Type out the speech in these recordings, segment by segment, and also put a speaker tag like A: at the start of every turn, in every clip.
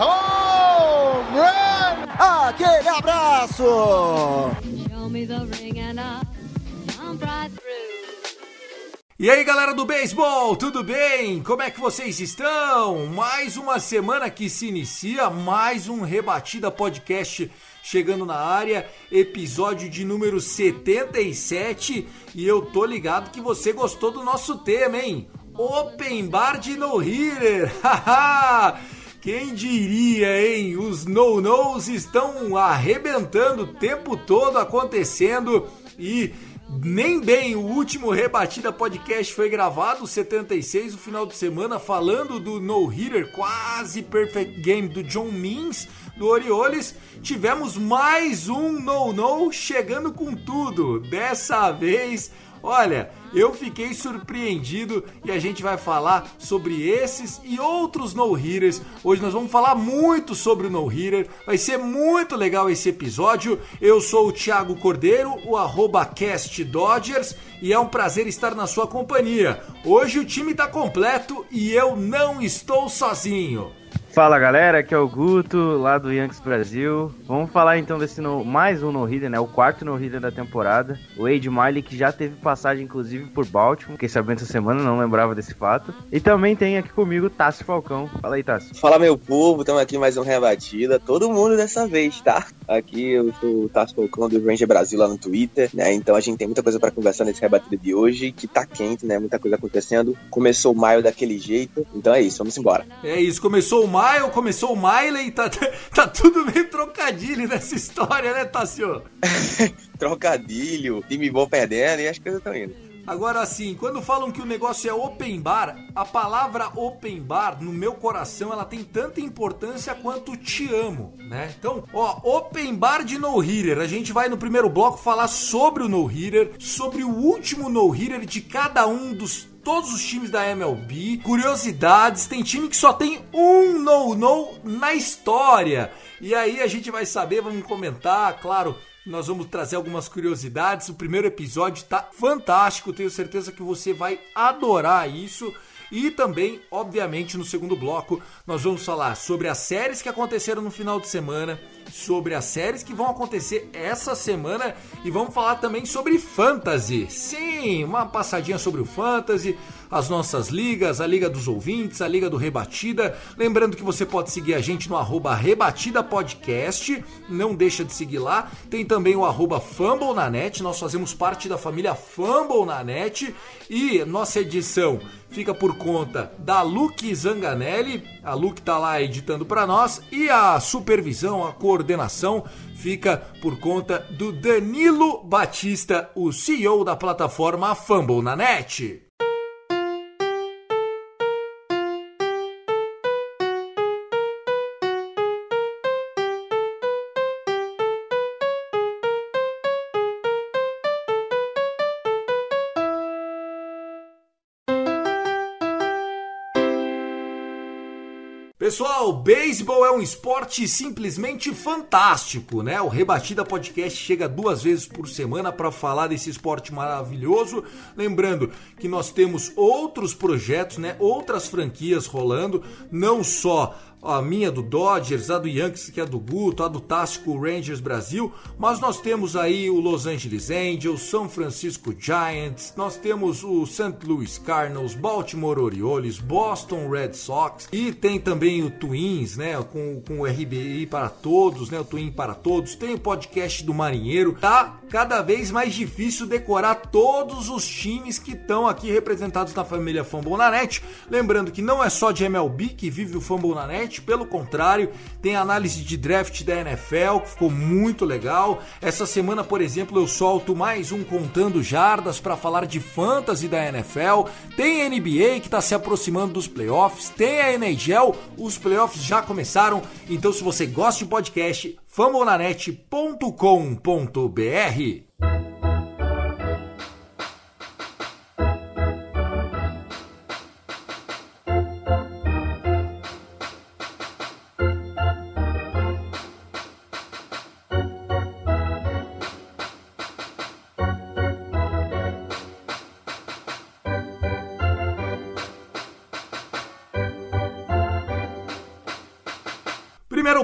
A: Home run!
B: Aquele abraço.
C: E aí galera do beisebol, tudo bem? Como é que vocês estão? Mais uma semana que se inicia, mais um Rebatida Podcast chegando na área, episódio de número 77 e eu tô ligado que você gostou do nosso tema, hein? Open Bar de No Hitter! Quem diria, hein? Os no-nos estão arrebentando o tempo todo acontecendo e nem bem o último Rebatida Podcast foi gravado, 76, o final de semana, falando do no-hitter quase perfect game do John Means do Orioles. Tivemos mais um no-no chegando com tudo. Dessa vez, olha, eu fiquei surpreendido e a gente vai falar sobre esses e outros no-hitters. Hoje nós vamos falar muito sobre o no-hitter. Vai ser muito legal esse episódio. Eu sou o Thiago Cordeiro, o arroba Cast Dodgers, e é um prazer estar na sua companhia. Hoje o time tá completo e eu não estou sozinho.
D: Fala galera, aqui é o Guto, lá do Yankees Brasil. Vamos falar então desse no, mais um no-hitter, né? O quarto no-hitter da temporada. O Wade Miley, que já teve passagem inclusive por Baltimore. Fiquei sabendo essa semana, não lembrava desse fato. E também tem aqui comigo o Tassi Falcão. Fala aí, Tassi.
E: Fala meu povo, estamos aqui mais um Rebatida. Todo mundo dessa vez, tá? Aqui eu sou o Tassi Falcão do Ranger Brasil lá no Twitter, né? Então a gente tem muita coisa para conversar nesse Rebatida de hoje, que tá quente, né? Muita coisa acontecendo. Começou o maio daquele jeito, então é isso, vamos embora.
C: É isso, começou o Maio, começou o Miley, tá, tá tudo meio trocadilho nessa história, né, Tassio?
E: Trocadilho, time bom perdendo e as coisas estão indo.
C: Agora sim, quando falam que o negócio é open bar, a palavra open bar no meu coração ela tem tanta importância quanto te amo, né? Então, ó, open bar de no hitter. A gente vai no primeiro bloco falar sobre o no hitter, sobre o último no hitter de cada um dos todos os times da MLB, curiosidades, tem time que só tem um no-no na história. E aí a gente vai saber, vamos comentar, claro, nós vamos trazer algumas curiosidades. O primeiro episódio tá fantástico, tenho certeza que você vai adorar isso. E também, obviamente, no segundo bloco, nós vamos falar sobre as séries que aconteceram no final de semana, sobre as séries que vão acontecer essa semana e vamos falar também sobre fantasy. Sim, uma passadinha sobre o fantasy, as nossas ligas, a Liga dos Ouvintes, a Liga do Rebatida. Lembrando que você pode seguir a gente no arroba Rebatida Podcast, não deixa de seguir lá. Tem também o arroba Fumble na net, nós fazemos parte da família Fumble na net e nossa edição fica por conta da Luke Zanganelli, a Luke tá lá editando para nós e a supervisão, a coordenação fica por conta do Danilo Batista, o CEO da plataforma Fumble na net. Pessoal, beisebol é um esporte simplesmente fantástico, né? O Rebatida Podcast chega duas vezes por semana para falar desse esporte maravilhoso. Lembrando que nós temos outros projetos, né? Outras franquias rolando, não só a minha do Dodgers, a do Yankees, que é do Guto, a do Tássico Rangers Brasil, mas nós temos aí o Los Angeles Angels, São Francisco Giants, nós temos o St. Louis Cardinals, Baltimore Orioles, Boston Red Sox e tem também o Twins, né, com, com o RBI para todos, né, o Twin para todos, tem o podcast do Marinheiro, tá cada vez mais difícil decorar todos os times que estão aqui representados na família Fumble na Net, lembrando que não é só de MLB que vive o Fumble net, pelo contrário, tem análise de draft da NFL, que ficou muito legal. Essa semana, por exemplo, eu solto mais um Contando Jardas para falar de fantasy da NFL. Tem NBA que está se aproximando dos playoffs, tem a NHL, os playoffs já começaram. Então, se você gosta de podcast, famonanet.com.br.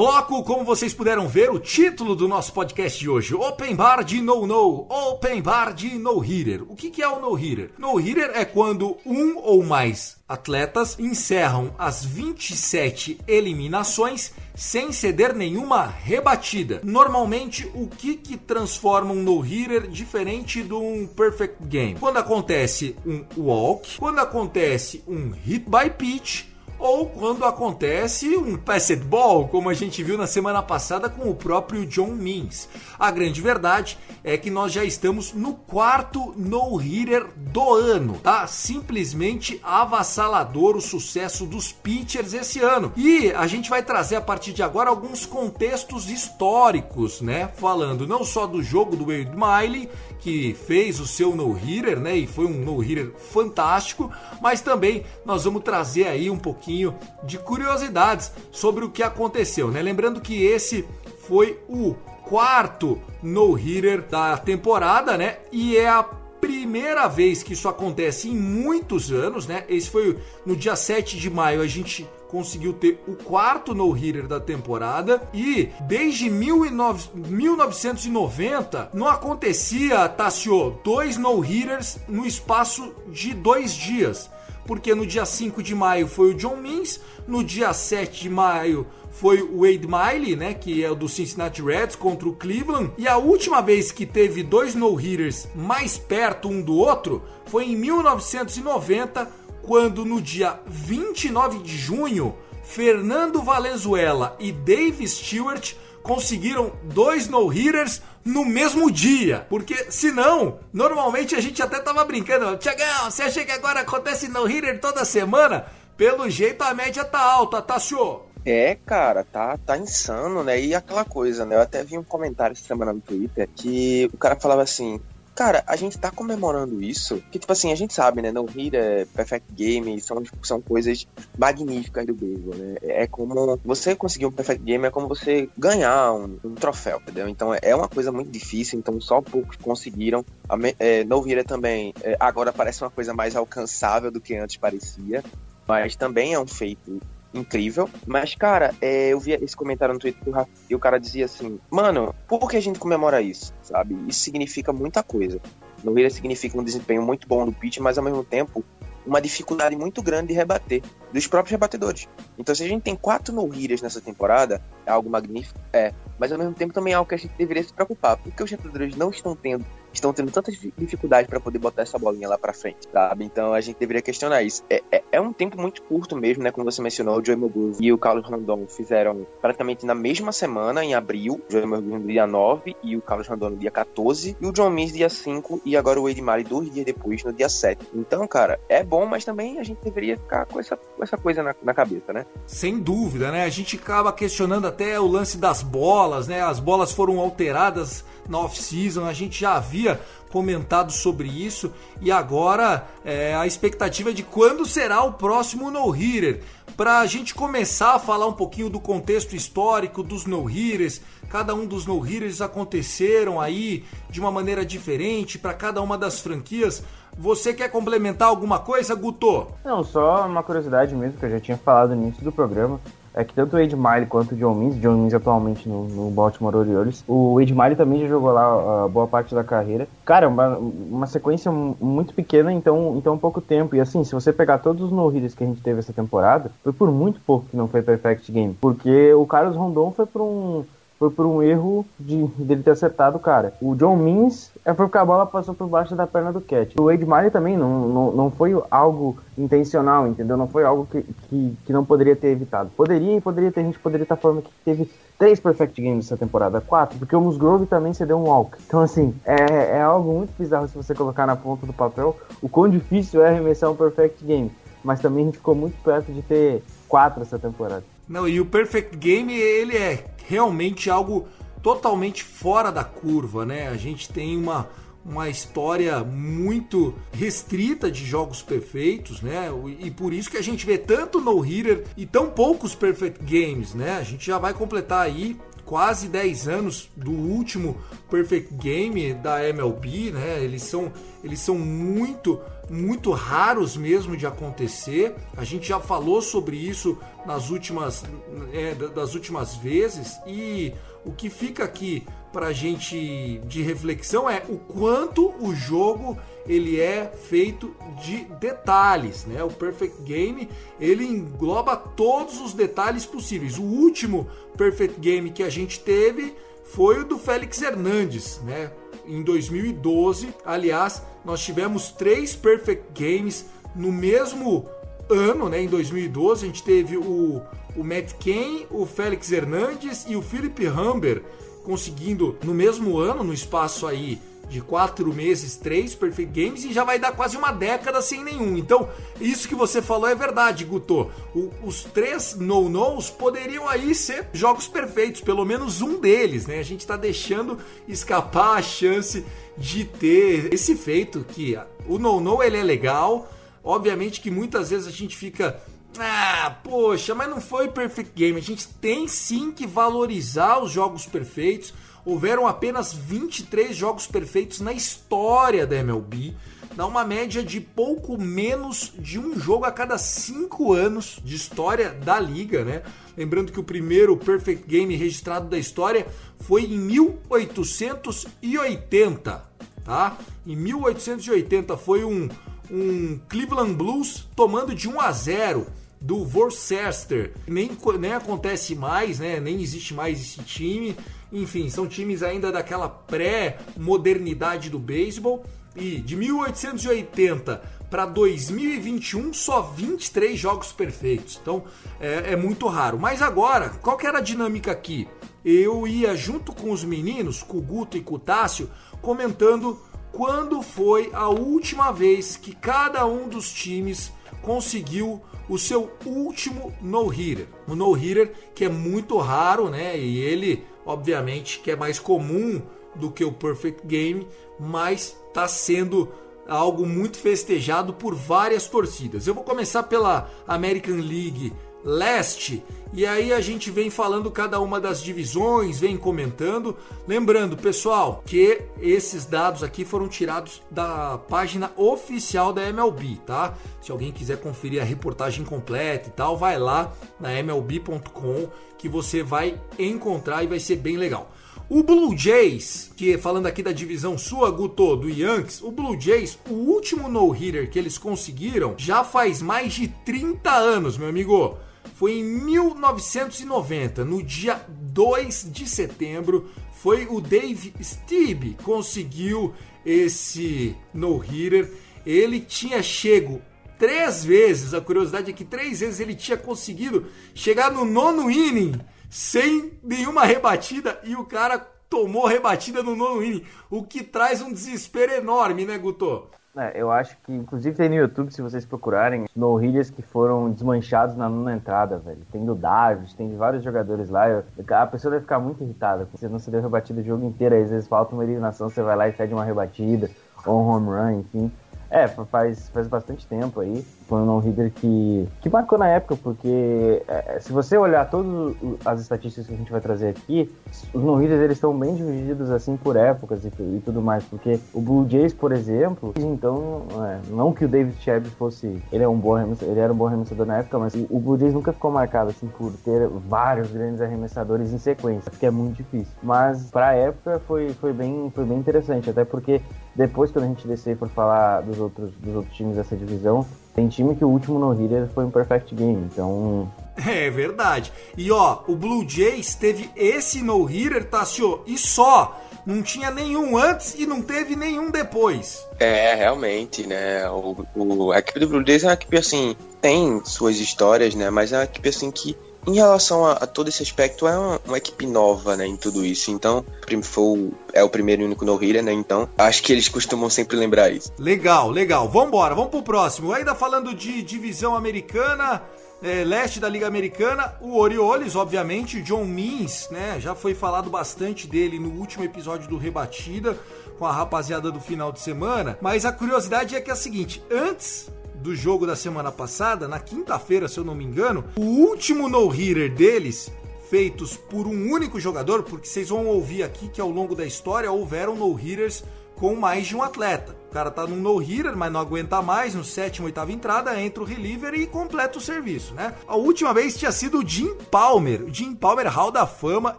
C: bloco, como vocês puderam ver, o título do nosso podcast de hoje: Open Bar de No No, Open Bar de No Hitter. O que, é o No Hitter? No Hitter é quando um ou mais atletas encerram as 27 eliminações sem ceder nenhuma rebatida. Normalmente, o que, que transforma um no-hitter diferente de um perfect game? Quando acontece um walk, quando acontece um hit by pitch ou quando acontece um passed ball, como a gente viu na semana passada com o próprio John Means. A grande verdade é que nós já estamos no quarto no-hitter do ano, tá? Simplesmente avassalador o sucesso dos pitchers esse ano. E a gente vai trazer a partir de agora alguns contextos históricos, né? Falando não só do jogo do Wade Miley, que fez o seu no-hitter, né? E foi um no-hitter fantástico, mas também nós vamos trazer aí um pouquinho pouquinho de curiosidades sobre o que aconteceu, né? Lembrando que esse foi o quarto no-hitter da temporada, né? E é a primeira vez que isso acontece em muitos anos, né? Esse foi no dia 7 de maio, a gente conseguiu ter o quarto no-hitter da temporada e desde 1990 não acontecia, Tassio, dois no-hitters no espaço de dois dias porque no dia 5 de maio foi o John Means, no dia 7 de maio foi o Wade Miley, né, que é o do Cincinnati Reds contra o Cleveland, e a última vez que teve dois no-hitters mais perto um do outro foi em 1990, quando no dia 29 de junho, Fernando Valenzuela e Dave Stewart conseguiram dois no-hitters no mesmo dia. Porque senão, normalmente a gente até tava brincando, Tiagão, você acha que agora acontece no-hitter toda semana? Pelo jeito a média tá alta, tá show?
E: É, cara, tá, tá insano, né? E aquela coisa, né? Eu até vi um comentário essa semana no Twitter que o cara falava assim: Cara, a gente tá comemorando isso, que tipo assim, a gente sabe, né? No Hit é Perfect Game, são, tipo, são coisas magníficas do beisebol, né? É como você conseguir um Perfect Game, é como você ganhar um, um troféu, entendeu? Então é uma coisa muito difícil, então só poucos conseguiram. A, é, no Hit também, é, agora parece uma coisa mais alcançável do que antes parecia, mas também é um feito incrível. Mas, cara, é, eu vi esse comentário no Twitter e o cara dizia assim: Mano, por que a gente comemora isso? Sabe? Isso significa muita coisa. No Rio significa um desempenho muito bom do pitch, mas ao mesmo tempo uma dificuldade muito grande de rebater dos próprios rebatedores. Então, se a gente tem quatro no-hitters nessa temporada, é algo magnífico, é. Mas ao mesmo tempo também é algo que a gente deveria se preocupar, porque os rebatedores não estão tendo estão tendo tantas dificuldades para poder botar essa bolinha lá para frente, sabe? Então a gente deveria questionar isso. É, é, é, um tempo muito curto mesmo, né? Como você mencionou, o Joey Moguzi e o Carlos Randon fizeram praticamente na mesma semana, em abril, o Joey Moguzi no dia 9 e o Carlos Randon no dia 14, e o John Means dia 5 e agora o Wade Mari dois dias depois, no dia 7. Então, cara, é bom, mas também a gente deveria ficar com essa, com essa coisa na, na cabeça, né?
C: Sem dúvida, né? A gente acaba questionando até o lance das bolas, né? As bolas foram alteradas na off-season, a gente já havia comentado sobre isso e agora é, a expectativa é de quando será o próximo no-hitter. Para a gente começar a falar um pouquinho do contexto histórico dos no-hitters, cada um dos no-hitters aconteceram aí de uma maneira diferente para cada uma das franquias. Você quer complementar alguma coisa, Guto?
D: Não, só uma curiosidade mesmo que eu já tinha falado no início do programa é que tanto o Ed Miley quanto o John Means, John Means atualmente no, no Baltimore Orioles, o Ed Miley também já jogou lá uh, boa parte da carreira. Cara, uma, uma sequência muito pequena então, então pouco tempo. E assim, se você pegar todos os no-hitters que a gente teve essa temporada, foi por muito pouco que não foi Perfect Game. Porque o Carlos Rondon foi por um foi por um erro de dele ter acertado o cara. O John Means é porque a bola passou por baixo da perna do Cat. O Wade Miley também não, não, não foi algo intencional, entendeu? Não foi algo que, que, que não poderia ter evitado. Poderia e poderia ter, a gente poderia estar falando que teve três Perfect Games essa temporada, quatro, porque o Musgrove também cedeu um walk. Então, assim, é, é algo muito bizarro se você colocar na ponta do papel o quão difícil é arremessar um Perfect Game. Mas também a gente ficou muito perto de ter quatro essa temporada.
C: Não, e o Perfect Game, ele é realmente algo totalmente fora da curva, né? A gente tem uma, uma história muito restrita de jogos perfeitos, né? E por isso que a gente vê tanto no-hitter e tão poucos perfect games, né? A gente já vai completar aí quase 10 anos do último perfect game da MLB, né? Eles são eles são muito muito raros mesmo de acontecer. A gente já falou sobre isso nas últimas é, das últimas vezes e o que fica aqui para gente de reflexão é o quanto o jogo ele é feito de detalhes, né? O Perfect Game ele engloba todos os detalhes possíveis. O último Perfect Game que a gente teve foi o do Félix Hernandes, né? Em 2012, aliás, nós tivemos três Perfect Games no mesmo ano, né? Em 2012 a gente teve o, o Matt Cain, o Félix Hernandes e o Philip Humber conseguindo no mesmo ano, no espaço aí de quatro meses, três Perfect Games e já vai dar quase uma década sem nenhum. Então, isso que você falou é verdade, Guto. O, os três no-nos poderiam aí ser jogos perfeitos, pelo menos um deles, né? A gente tá deixando escapar a chance de ter esse feito que o no-no ele é legal. Obviamente que muitas vezes a gente fica ah, poxa, mas não foi perfect game. A gente tem sim que valorizar os jogos perfeitos. Houveram apenas 23 jogos perfeitos na história da MLB. Dá uma média de pouco menos de um jogo a cada cinco anos de história da liga, né? Lembrando que o primeiro perfect game registrado da história foi em 1880, tá? Em 1880 foi um, um Cleveland Blues tomando de 1 a 0 do Worcester. Nem, nem acontece mais, né? Nem existe mais esse time. Enfim, são times ainda daquela pré-modernidade do beisebol. E de 1880 para 2021, só 23 jogos perfeitos. Então é, é, muito raro. Mas agora, qual que era a dinâmica aqui? Eu ia junto com os meninos, com o Guto e com o Tássio, comentando quando foi a última vez que cada um dos times conseguiu o seu último no-hitter. O no-hitter que é muito raro, né? E ele, obviamente, que é mais comum do que o perfect game, mas está sendo algo muito festejado por várias torcidas. Eu vou começar pela American League leste. E aí a gente vem falando cada uma das divisões, vem comentando. Lembrando, pessoal, que esses dados aqui foram tirados da página oficial da MLB, tá? Se alguém quiser conferir a reportagem completa e tal, vai lá na MLB.com que você vai encontrar e vai ser bem legal. O Blue Jays, que falando aqui da divisão sua, Guto, do Yankees, o Blue Jays, o último no-hitter que eles conseguiram já faz mais de 30 anos, meu amigo foi em 1990, no dia 2 de setembro, foi o Dave Stebe conseguiu esse no-hitter. Ele tinha chego três vezes, a curiosidade é que três vezes ele tinha conseguido chegar no nono inning sem nenhuma rebatida e o cara tomou rebatida no nono inning, o que traz um desespero enorme, né, Guto?
D: É, eu acho que, inclusive, tem no YouTube, se vocês procurarem, no que foram desmanchados na nona entrada, velho. Tem do David, tem de vários jogadores lá. Eu, a pessoa deve ficar muito irritada, porque você não se deu rebatida o jogo inteiro, aí, às vezes falta uma eliminação, você vai lá e pede uma rebatida, ou um home run, enfim. É, faz, faz bastante tempo aí. Foi um no-hitter que, que marcou na época, porque é, se você olhar todas as estatísticas que a gente vai trazer aqui, os no-hitters eles estão bem divididos assim por épocas e, e, tudo mais. Porque o Blue Jays, por exemplo, então, é, não que o David Chebb fosse. Ele, é um bom ele era um bom arremessador na época, mas o Blue Jays nunca ficou marcado assim por ter vários grandes arremessadores em sequência, porque é muito difícil. Mas pra época foi, foi, bem, foi bem interessante, até porque depois, quando a gente descer por falar dos outros, dos outros times dessa divisão, tem time que o último no-hitter foi um perfect game, então...
C: É verdade. E ó, o Blue Jays teve esse no-hitter, Tassio, e só. Não tinha nenhum antes e não teve nenhum depois.
E: É, realmente, né? O, o, a equipe do Blue Jays é uma equipe assim, tem suas histórias, né? Mas é uma equipe assim que em relação a, a, todo esse aspecto, é uma, uma, equipe nova, né, em tudo isso. Então, foi é o primeiro e único no-hitter, né, então acho que eles costumam sempre lembrar isso.
C: Legal, legal. Vambora, vamos pro próximo. Ainda falando de divisão americana, é, leste da Liga Americana, o Orioles, obviamente, o John Means, né, já foi falado bastante dele no último episódio do Rebatida, com a rapaziada do final de semana, mas a curiosidade é que é a seguinte, antes do jogo da semana passada, na quinta-feira, se eu não me engano, o último no-hitter deles feitos por um único jogador, porque vocês vão ouvir aqui que ao longo da história houveram no-hitters com mais de um atleta. O cara tá num no-hitter, mas não aguenta mais, no sétimo, oitava entrada, entra o reliever e completa o serviço, né? A última vez tinha sido o Jim Palmer, Jim Palmer Hall da Fama,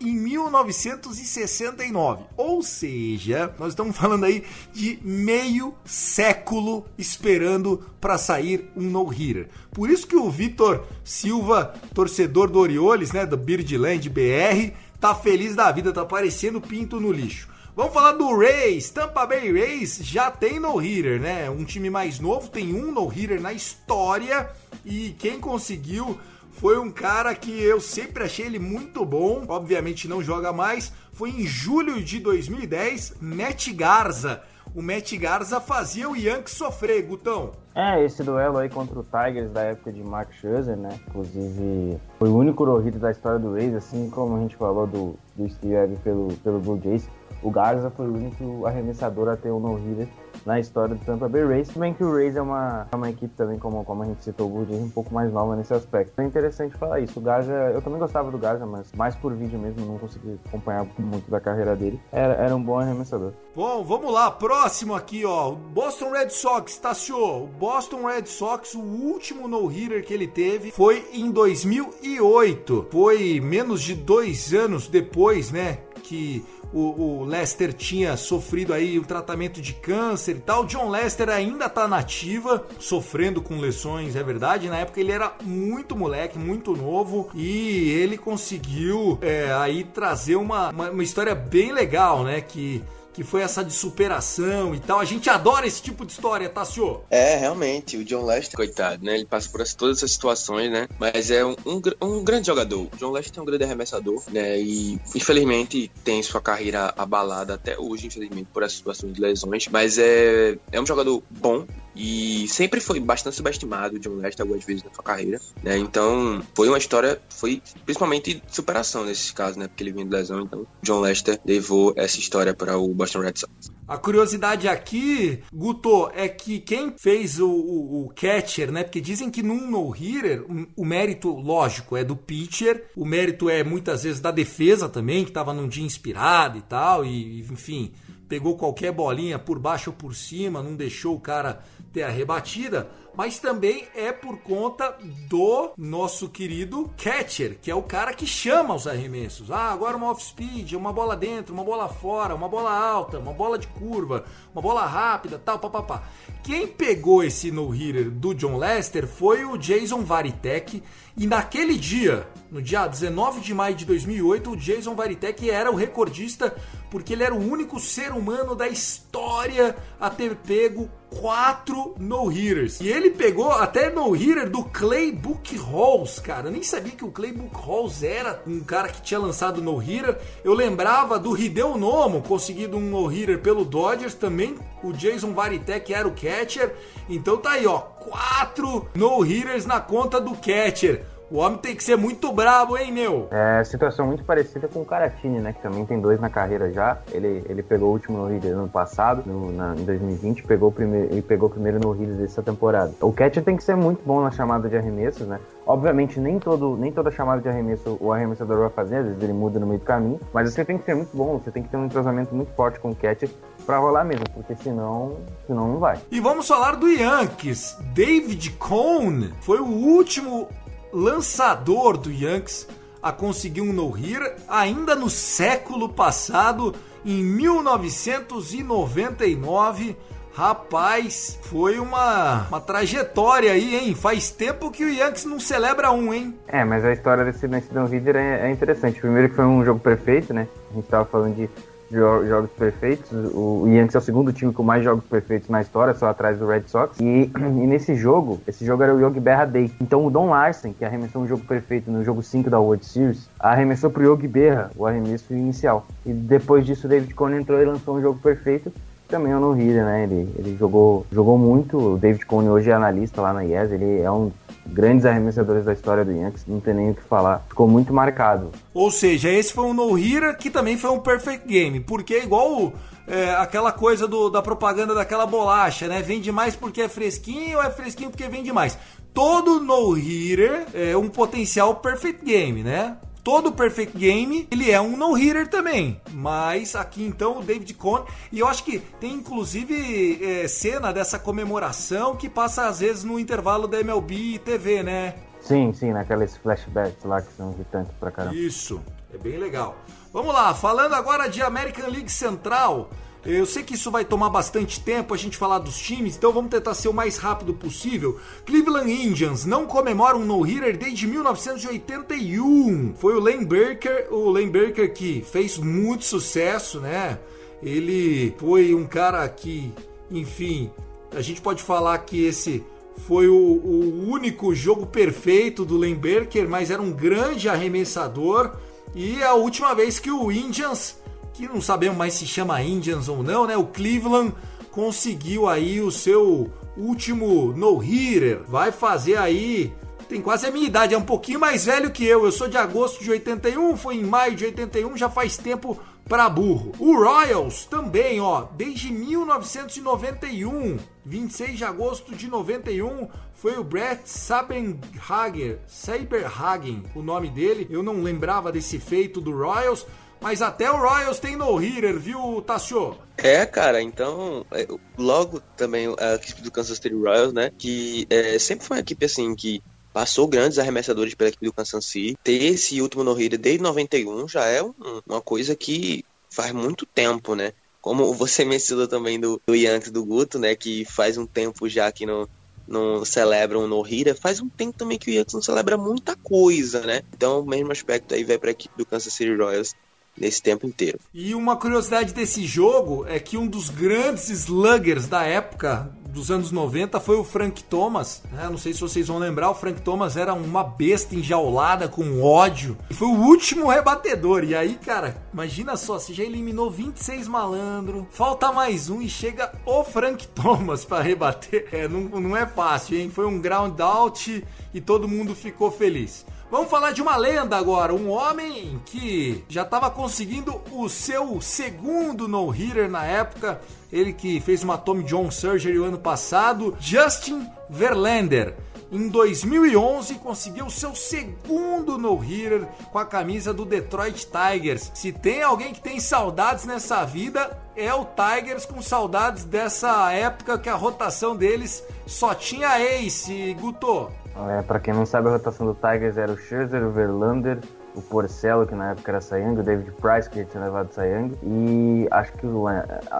C: em 1969. Ou seja, nós estamos falando aí de meio século esperando para sair um no-hitter. Por isso que o Vitor Silva, torcedor do Orioles, né, do Birdland BR, tá feliz da vida, tá parecendo pinto no lixo. Vamos falar do Rays. Tampa Bay Rays já tem no-hitter, né? Um time mais novo tem um no-hitter na história e quem conseguiu foi um cara que eu sempre achei ele muito bom. Obviamente não joga mais. Foi em julho de 2010, Matt Garza. O Matt Garza fazia o Yankees sofrer, Gutão.
D: É, esse duelo aí contra o Tigers da época de Mark Scherzer, né? Inclusive, foi o único no da história do Rays, assim como a gente falou do, do Steve pelo, pelo Blue Jays o Garza foi o único arremessador a ter um no-hitter na história do Tampa Bay Rays, bem que o Rays é uma, é uma equipe também, como, como a gente citou, o Jays, um pouco mais nova nesse aspecto. É interessante falar isso. O Garza, eu também gostava do Garza, mas mais por vídeo mesmo, não consegui acompanhar muito da carreira dele. Era, era um bom arremessador.
C: Bom, vamos lá, próximo aqui, ó. O Boston Red Sox, Tassio. O Boston Red Sox, o último no-hitter que ele teve foi em 2008. Foi menos de dois anos depois, né? Que o, o, Lester tinha sofrido aí um tratamento de câncer e tal. John Lester ainda tá nativa, sofrendo com lesões, é verdade. Na época ele era muito moleque, muito novo e ele conseguiu é, aí trazer uma, uma, uma história bem legal, né? Que que foi essa de superação e tal. A gente adora esse tipo de história, tá, senhor?
E: É, realmente, o John Lester, coitado, né? Ele passa por todas essas situações, né? Mas é um, um, um, grande jogador. O John Lester é um grande arremessador, né? E infelizmente tem sua carreira abalada até hoje, infelizmente, por essas situações de lesões. Mas é, é um jogador bom, e sempre foi bastante subestimado o John Lester algumas vezes na sua carreira, né? Então, foi uma história, foi principalmente de superação nesse caso, né? Porque ele vinha de lesão, então John Lester levou essa história para o Boston Red Sox.
C: A curiosidade aqui, Guto, é que quem fez o, o, o catcher, né? Porque dizem que num no-hitter, o, mérito, lógico, é do pitcher, o mérito é muitas vezes da defesa também, que estava num dia inspirado e tal, e enfim, pegou qualquer bolinha por baixo ou por cima, não deixou o cara ter a rebatida, mas também é por conta do nosso querido catcher, que é o cara que chama os arremessos. Ah, agora uma off-speed, uma bola dentro, uma bola fora, uma bola alta, uma bola de curva, uma bola rápida, tal, papapá. Quem pegou esse no-hitter do John Lester foi o Jason Varitek, e naquele dia, no dia 19 de maio de 2008, o Jason Varitek era o recordista porque ele era o único ser humano da história a ter pego quatro no-hitters. E ele pegou até no-hitter do Clay Book Halls, cara. Eu nem sabia que o Clay Book Halls era um cara que tinha lançado no-hitter. Eu lembrava do Hideo Nomo, conseguido um no-hitter pelo Dodgers também. O Jason Varitek era o catcher. Então tá aí, ó, quatro no-hitters na conta do catcher. O homem tem que ser muito brabo, hein, meu?
D: É, situação muito parecida com o Caratini, né? Que também tem dois na carreira já. Ele, ele pegou o último no Rio ano passado, no, na, em 2020, pegou primeiro, ele pegou o primeiro no Rio dessa temporada. O catcher tem que ser muito bom na chamada de arremessos, né? Obviamente, nem, todo, nem toda chamada de arremesso o arremessador vai fazer, às vezes ele muda no meio do caminho, mas você tem que ser muito bom, você tem que ter um entrosamento muito forte com o catcher para rolar mesmo, porque senão, senão não vai.
C: E vamos falar do Yankees. David Cohn foi o último lançador do Yankees a conseguir um no-hitter ainda no século passado, em 1999. Rapaz, foi uma, uma trajetória aí, hein? Faz tempo que o Yankees não celebra um, hein?
D: É, mas a história desse Não Reader é, é interessante. Primeiro que foi um jogo perfeito, né? A gente tava falando de jogos perfeitos. O Yankees é o segundo time com mais jogos perfeitos na história, só atrás do Red Sox. E, e nesse jogo, esse jogo era o Yogi Berra Day. Então o Don Larsen, que arremessou um jogo perfeito no jogo 5 da World Series, arremessou pro Yogi Berra o arremesso inicial. E depois disso o David Cone entrou e lançou um jogo perfeito também é um no-hitter, né? Ele, ele jogou, jogou muito. O David Cone hoje é analista lá na IES. Ele é um dos grandes arremessadores da história do Yankees. Não tem nem o que falar. Ficou muito marcado.
C: Ou seja, esse foi um no-hitter que também foi um perfect game. Porque é igual é, aquela coisa do, da propaganda daquela bolacha, né? Vende mais porque é fresquinho ou é fresquinho porque vende mais? Todo no-hitter é um potencial perfect game, né? Todo perfect game, ele é um no-hitter também. Mas aqui então o David Cohn, e eu acho que tem inclusive é, cena dessa comemoração que passa às vezes no intervalo da MLB TV, né?
D: Sim, sim, naqueles flashbacks lá que são irritantes pra caramba.
C: Isso, é bem legal. Vamos lá, falando agora de American League Central. Eu sei que isso vai tomar bastante tempo a gente falar dos times, então vamos tentar ser o mais rápido possível. Cleveland Indians não comemora um no-hitter desde 1981. Foi o Lane Baker, o Lane que fez muito sucesso, né? Ele foi um cara que, enfim, a gente pode falar que esse foi o, o único jogo perfeito do Baker, mas era um grande arremessador. E a última vez que o Indians que não sabemos mais se chama Indians ou não, né? O Cleveland conseguiu aí o seu último no-hitter. Vai fazer aí tem quase a minha idade, é um pouquinho mais velho que eu. Eu sou de agosto de 81, foi em maio de 81, já faz tempo para burro. O Royals também, ó, desde 1991, 26 de agosto de 91, foi o Brett Saberhagen, Saberhagen, o nome dele. Eu não lembrava desse feito do Royals mas até o Royals tem no-hitter, viu, Tassio?
E: É, cara, então, é, logo também a equipe do Kansas City Royals, né, que é, sempre foi uma equipe assim que passou grandes arremessadores pela equipe do Kansas City. Ter esse último no-hitter desde 91 já é um, uma coisa que faz muito tempo, né? Como você mencionou também do, do Yankees do Guto, né, que faz um tempo já que não, não celebra um no-hitter, faz um tempo também que o Yankees não celebra muita coisa, né? Então, o mesmo aspecto aí vai para a equipe do Kansas City Royals nesse tempo inteiro.
C: E uma curiosidade desse jogo é que um dos grandes sluggers da época dos anos 90 foi o Frank Thomas. Né? Não sei se vocês vão lembrar, o Frank Thomas era uma besta enjaulada com ódio. E foi o último rebatedor. E aí, cara, imagina só, você já eliminou 26 malandro, falta mais um e chega o Frank Thomas para rebater. É, não, não é fácil, hein? Foi um ground out e todo mundo ficou feliz. Vamos falar de uma lenda agora, um homem que já estava conseguindo o seu segundo no-hitter na época, ele que fez uma Tommy John Surgery o ano passado, Justin Verlander. Em 2011 conseguiu seu segundo no-hitter com a camisa do Detroit Tigers. Se tem alguém que tem saudades nessa vida, é o Tigers com saudades dessa época que a rotação deles só tinha ace, Guto.
D: É, pra quem não sabe, a rotação do Tigers era o Scherzer, o Verlander, o Porcelo, que na época era Sayang, o David Price, que já tinha levado Sayang, e acho que, o,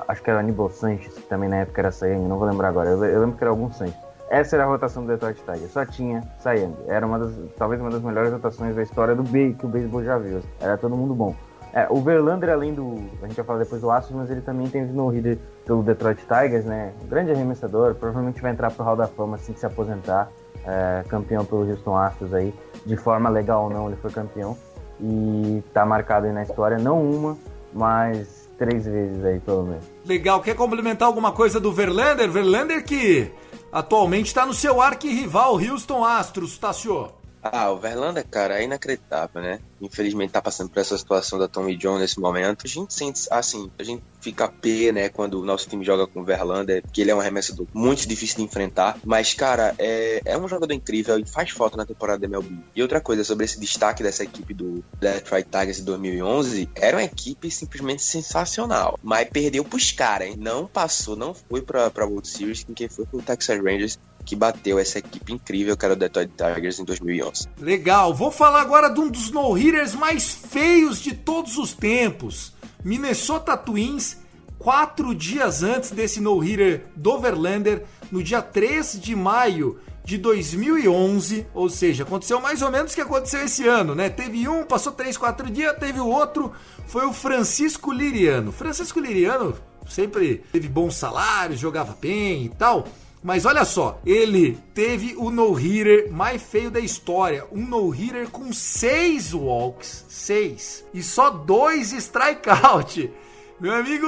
D: acho que era o Aníbal Sanches, que também na época era Sayang, não vou lembrar agora, eu, eu lembro que era algum Sanches. Essa era a rotação do Detroit Tigers, só tinha Sayang. Era uma das, talvez uma das melhores rotações da história do B, que o beisebol já viu. Era todo mundo bom. É, o Verlander, além do. A gente vai falar depois do Astros, mas ele também tem no líder pelo Detroit Tigers, né? Um grande arremessador, provavelmente vai entrar pro Hall da Fama assim que se aposentar é, campeão pelo Houston Astros aí, de forma legal ou não, ele foi campeão. E tá marcado aí na história, não uma, mas três vezes aí, pelo menos.
C: Legal, quer complementar alguma coisa do Verlander? Verlander que atualmente está no seu arquirrival Houston Astros, Tassio.
E: Ah, o Verlander, cara, é inacreditável, né? Infelizmente tá passando por essa situação da Tommy John nesse momento. A gente sente, assim, a gente fica pé, né, quando o nosso time joga com o Verlander, que ele é um arremessador muito difícil de enfrentar. Mas, cara, é, é um jogador incrível e faz falta na temporada da MLB. E outra coisa, sobre esse destaque dessa equipe do Detroit Tigers de 2011, era uma equipe simplesmente sensacional. Mas perdeu pros caras, hein? Não passou, não foi pra, pra World Series, quem foi foi o Texas Rangers que bateu essa equipe incrível que era o Detroit Tigers em 2011.
C: Legal, vou falar agora de um dos no-hitters mais feios de todos os tempos. Minnesota Twins quatro dias antes desse no-hitter do Verlander, no dia 3 de maio de 2011, ou seja, aconteceu mais ou menos o que aconteceu esse ano, né? Teve um, passou 3, 4 dias, teve o outro, foi o Francisco Liriano. Francisco Liriano sempre teve bons salários, jogava bem e tal. Mas olha só, ele teve o no-hitter mais feio da história. Um no-hitter com seis walks, seis, e só dois strikeout. Meu amigo,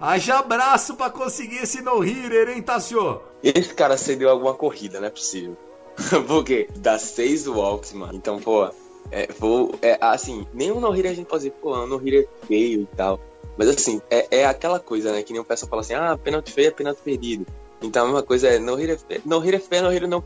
C: haja abraço para conseguir esse no-hitter, hein, Tassio?
E: Esse cara cedeu alguma corrida, não é possível. Porque dá seis walks, mano. Então, pô, é, vou, é, assim, nenhum no-hitter a gente pode dizer, pô, é um no-hitter feio e tal. Mas assim, é, é aquela coisa, né? Que nem o pessoal fala assim, ah, pênalti feio é pênalti perdido. Então a mesma coisa é, no hitter é no hitter é no hitter não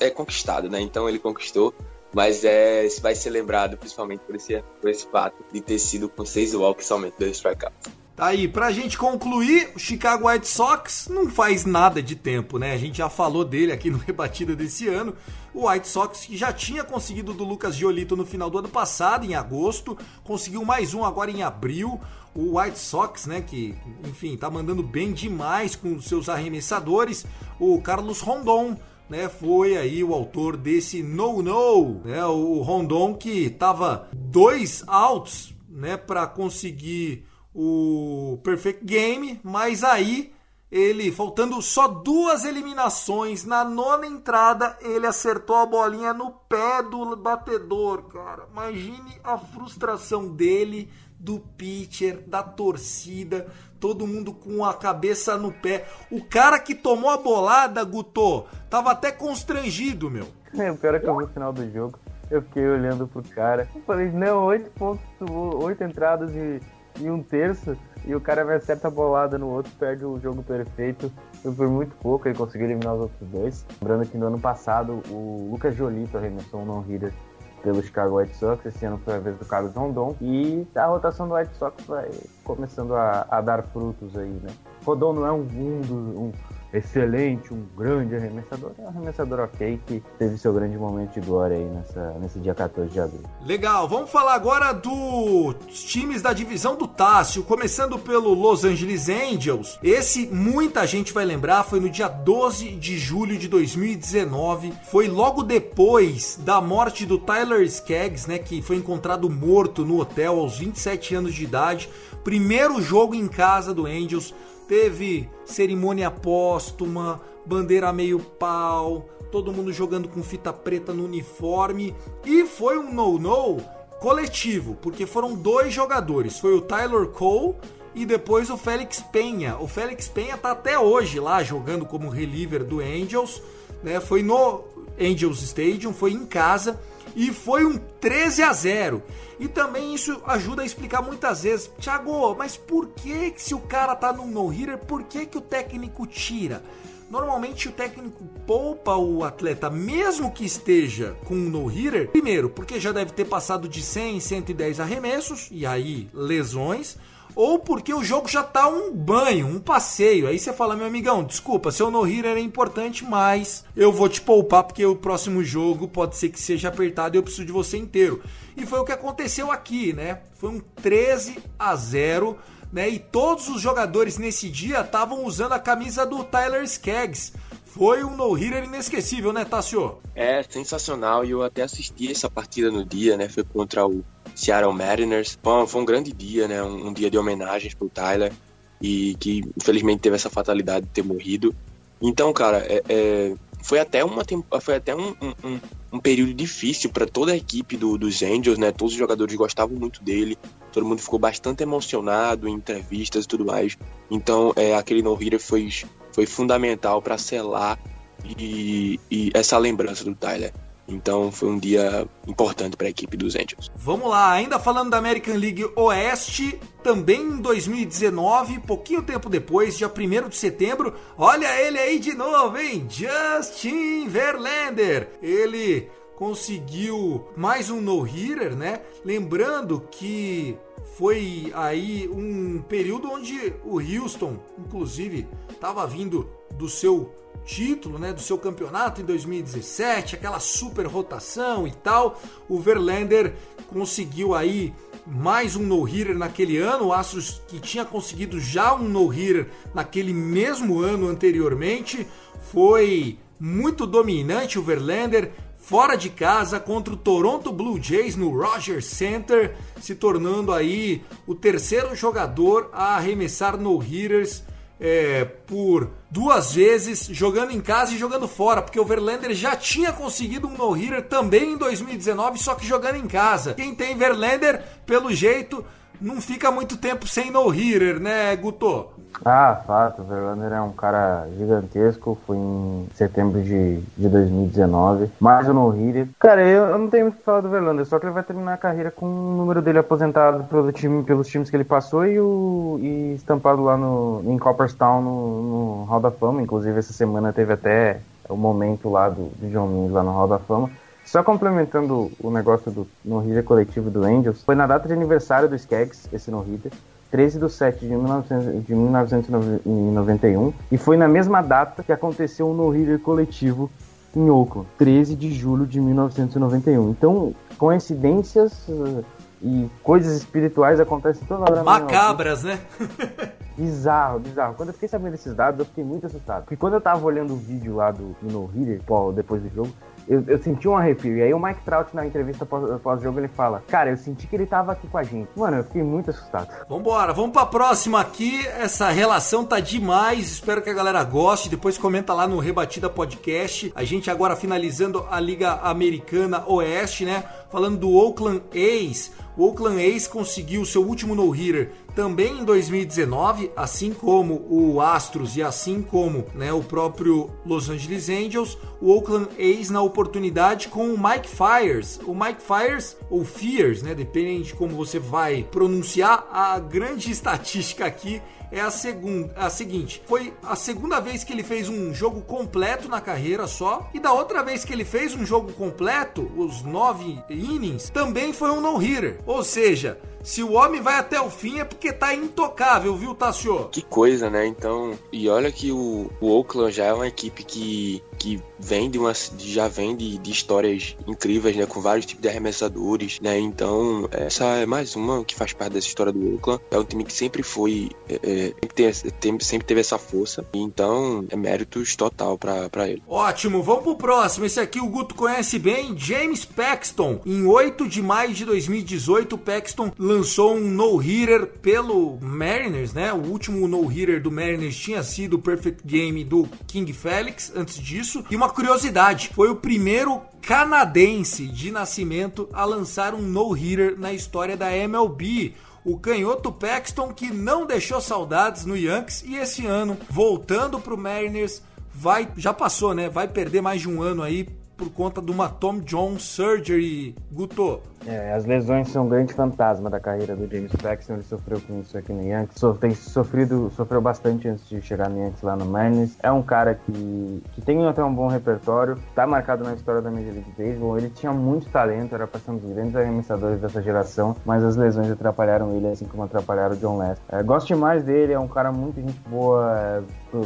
E: é conquistado, né? Então ele conquistou, mas é vai ser lembrado principalmente por esse, por esse fato de ter sido com seis walks somente dois strikeouts.
C: Tá aí, pra gente concluir, o Chicago White Sox não faz nada de tempo, né? A gente já falou dele aqui no Rebatida desse ano. O White Sox que já tinha conseguido do Lucas Giolito no final do ano passado, em agosto, conseguiu mais um agora em abril. O White Sox, né, que, enfim, tá mandando bem demais com seus arremessadores. O Carlos Rondon, né, foi aí o autor desse no-no, né, o Rondon que tava dois outs, né, para conseguir o Perfect Game, mas aí ele, faltando só duas eliminações, na nona entrada, ele acertou a bolinha no pé do batedor, cara. Imagine a frustração dele, do pitcher, da torcida, todo mundo com a cabeça no pé. O cara que tomou a bolada, Guto, tava até constrangido, meu.
D: É, o é que eu vi o final do jogo, eu fiquei olhando pro cara. Eu falei, não, oito pontos, oito entradas e e um terço, e o cara vai acerta a bolada no outro, perde o jogo perfeito. Foi por muito pouco, ele conseguiu eliminar os outros dois. Lembrando que no ano passado o Lucas Jolito arremessou um non-hitter pelo Chicago White Sox, esse ano foi a vez do Carlos Rondon, e a rotação do White Sox vai começando a, a dar frutos aí, né? Rodon não é um, um, um excelente, um grande arremessador. É um arremessador ok que teve seu grande momento de glória aí nessa, nesse dia 14 de abril.
C: Legal, vamos falar agora dos times da divisão do Tássio, começando pelo Los Angeles Angels. Esse, muita gente vai lembrar, foi no dia 12 de julho de 2019. Foi logo depois da morte do Tyler Skaggs, né, que foi encontrado morto no hotel aos 27 anos de idade. Primeiro jogo em casa do Angels teve cerimônia póstuma, bandeira meio pau, todo mundo jogando com fita preta no uniforme e foi um no-no coletivo, porque foram dois jogadores, foi o Tyler Cole e depois o Félix Penha. O Félix Penha tá até hoje lá jogando como reliever do Angels, né? Foi no Angels Stadium, foi em casa e foi um 13 a 0. E também isso ajuda a explicar muitas vezes, Thiago, mas por que se o cara tá num no-hitter, por que que o técnico tira? Normalmente o técnico poupa o atleta, mesmo que esteja com um no-hitter, primeiro, porque já deve ter passado de 100, 110 arremessos, e aí lesões ou porque o jogo já tá um banho, um passeio. Aí você fala, meu amigão, desculpa, seu no-hitter é importante, mas eu vou te poupar porque o próximo jogo pode ser que seja apertado e eu preciso de você inteiro. E foi o que aconteceu aqui, né? Foi um 13 a 0, né? E todos os jogadores nesse dia estavam usando a camisa do Tyler Skaggs. Foi um no-hitter inesquecível, né, Tassio?
E: É, sensacional. E eu até assisti essa partida no dia, né? Foi contra o Seattle Mariners. Foi, foi um grande dia, né? Um, um dia de homenagens pro Tyler e que infelizmente teve essa fatalidade de ter morrido. Então, cara, é, é, foi até, uma, foi até um, um, um período difícil para toda a equipe do, dos Angels, né? Todos os jogadores gostavam muito dele, todo mundo ficou bastante emocionado em entrevistas e tudo mais. Então, é, aquele no-hitter foi, foi fundamental para selar e, e essa lembrança do Tyler. Então foi um dia importante para a equipe dos Angels.
C: Vamos lá, ainda falando da American League Oeste, também em 2019, pouquinho tempo depois, dia 1 de setembro, olha ele aí de novo, hein? Justin Verlander. Ele conseguiu mais um no-hitter, né? Lembrando que foi aí um período onde o Houston, inclusive, estava vindo do seu título, né, do seu campeonato em 2017, aquela super rotação e tal. O Verlander conseguiu aí mais um no-hitter naquele ano, o Astros que tinha conseguido já um no-hitter naquele mesmo ano anteriormente, foi muito dominante o Verlander, fora de casa contra o Toronto Blue Jays no Rogers Center, se tornando aí o terceiro jogador a arremessar no-hitters é, por duas vezes, jogando em casa e jogando fora, porque o Verlander já tinha conseguido um no-hitter também em 2019, só que jogando em casa. Quem tem Verlander, pelo jeito, não fica muito tempo sem no-hitter, né, Guto?
D: Ah, fato, o Verlander é um cara gigantesco, foi em setembro de, de 2019, mais um no-hitter. Cara, eu, eu, não tenho muito o que falar do Verlander, só que ele vai terminar a carreira com o número dele aposentado pelo time, pelos times que ele passou e, o, e estampado lá no, em Copperstown no, no Hall da Fama, inclusive essa semana teve até o momento lá do, do John Means lá no Hall da Fama. Só complementando o negócio do no-hitter coletivo do Angels, foi na data de aniversário do Skaggs, esse no-hitter, 13 de 7 de, 1900, de 1991, e foi na mesma data que aconteceu um no-hitter coletivo em Oakland, 13 de julho de 1991. Então, coincidências uh, e coisas espirituais acontecem toda hora.
C: Macabras, né?
D: bizarro, bizarro. Quando eu fiquei sabendo desses dados, eu fiquei muito assustado. Porque quando eu tava olhando o vídeo lá do, do no-hitter, depois do jogo, eu, eu, senti um arrepio. E aí o Mike Trout, na entrevista pós-jogo, ele fala: Cara, eu senti que ele tava aqui com a gente. Mano, eu fiquei muito assustado.
C: Vambora, vamos pra próxima aqui. Essa relação tá demais. Espero que a galera goste. Depois comenta lá no Rebatida Podcast. A gente agora finalizando a Liga Americana Oeste, né? Falando do Oakland A's. O Oakland A's conseguiu seu último no-hitter também em 2019, assim como o Astros e assim como né, o próprio Los Angeles Angels, o Oakland A's na oportunidade com o Mike Fires. O Mike Fires, ou Fears, né, dependendo de como você vai pronunciar, a grande estatística aqui é a segunda, a seguinte: foi a segunda vez que ele fez um jogo completo na carreira só, e da outra vez que ele fez um jogo completo, os nove innings, também foi um no-hitter. Ou seja, se o homem vai até o fim é porque tá intocável, viu, Tassio?
E: Que coisa, né? Então, e olha que o, o Oakland já é uma equipe que, que vem de uma, já vem de, de histórias incríveis, né? Com vários tipos de arremessadores, né? Então, essa é mais uma que faz parte dessa história do Oakland. É um time que sempre foi, é, é sempre, teve, sempre teve essa força. Então, é méritos total para ele.
C: Ótimo, vamos pro próximo. Esse aqui o Guto conhece bem, James Paxton. Em 8 de maio de 2018, o Paxton lançou um no-hitter pelo Mariners, né? O último no-hitter do Mariners tinha sido o Perfect Game do King Felix antes disso. E uma curiosidade, foi o primeiro canadense de nascimento a lançar um no-hitter na história da MLB o canhoto Paxton que não deixou saudades no Yankees e esse ano voltando pro Mariners vai já passou, né? Vai perder mais de um ano aí por conta de uma Tom John Surgery, Guto.
D: É, as lesões são um grande fantasma da carreira do James Paxton. Ele sofreu com isso aqui no Yankees. So, tem sofrido, sofreu bastante antes de chegar no Yankees lá no Mariners. É um cara que, que tem até um bom repertório. Tá marcado na história da Major League Baseball. Ele tinha muito talento, era para ser um dos grandes arremessadores dessa geração, mas as lesões atrapalharam ele, assim como atrapalharam o John Lester. É, gosto demais dele, é um cara muito gente boa, é,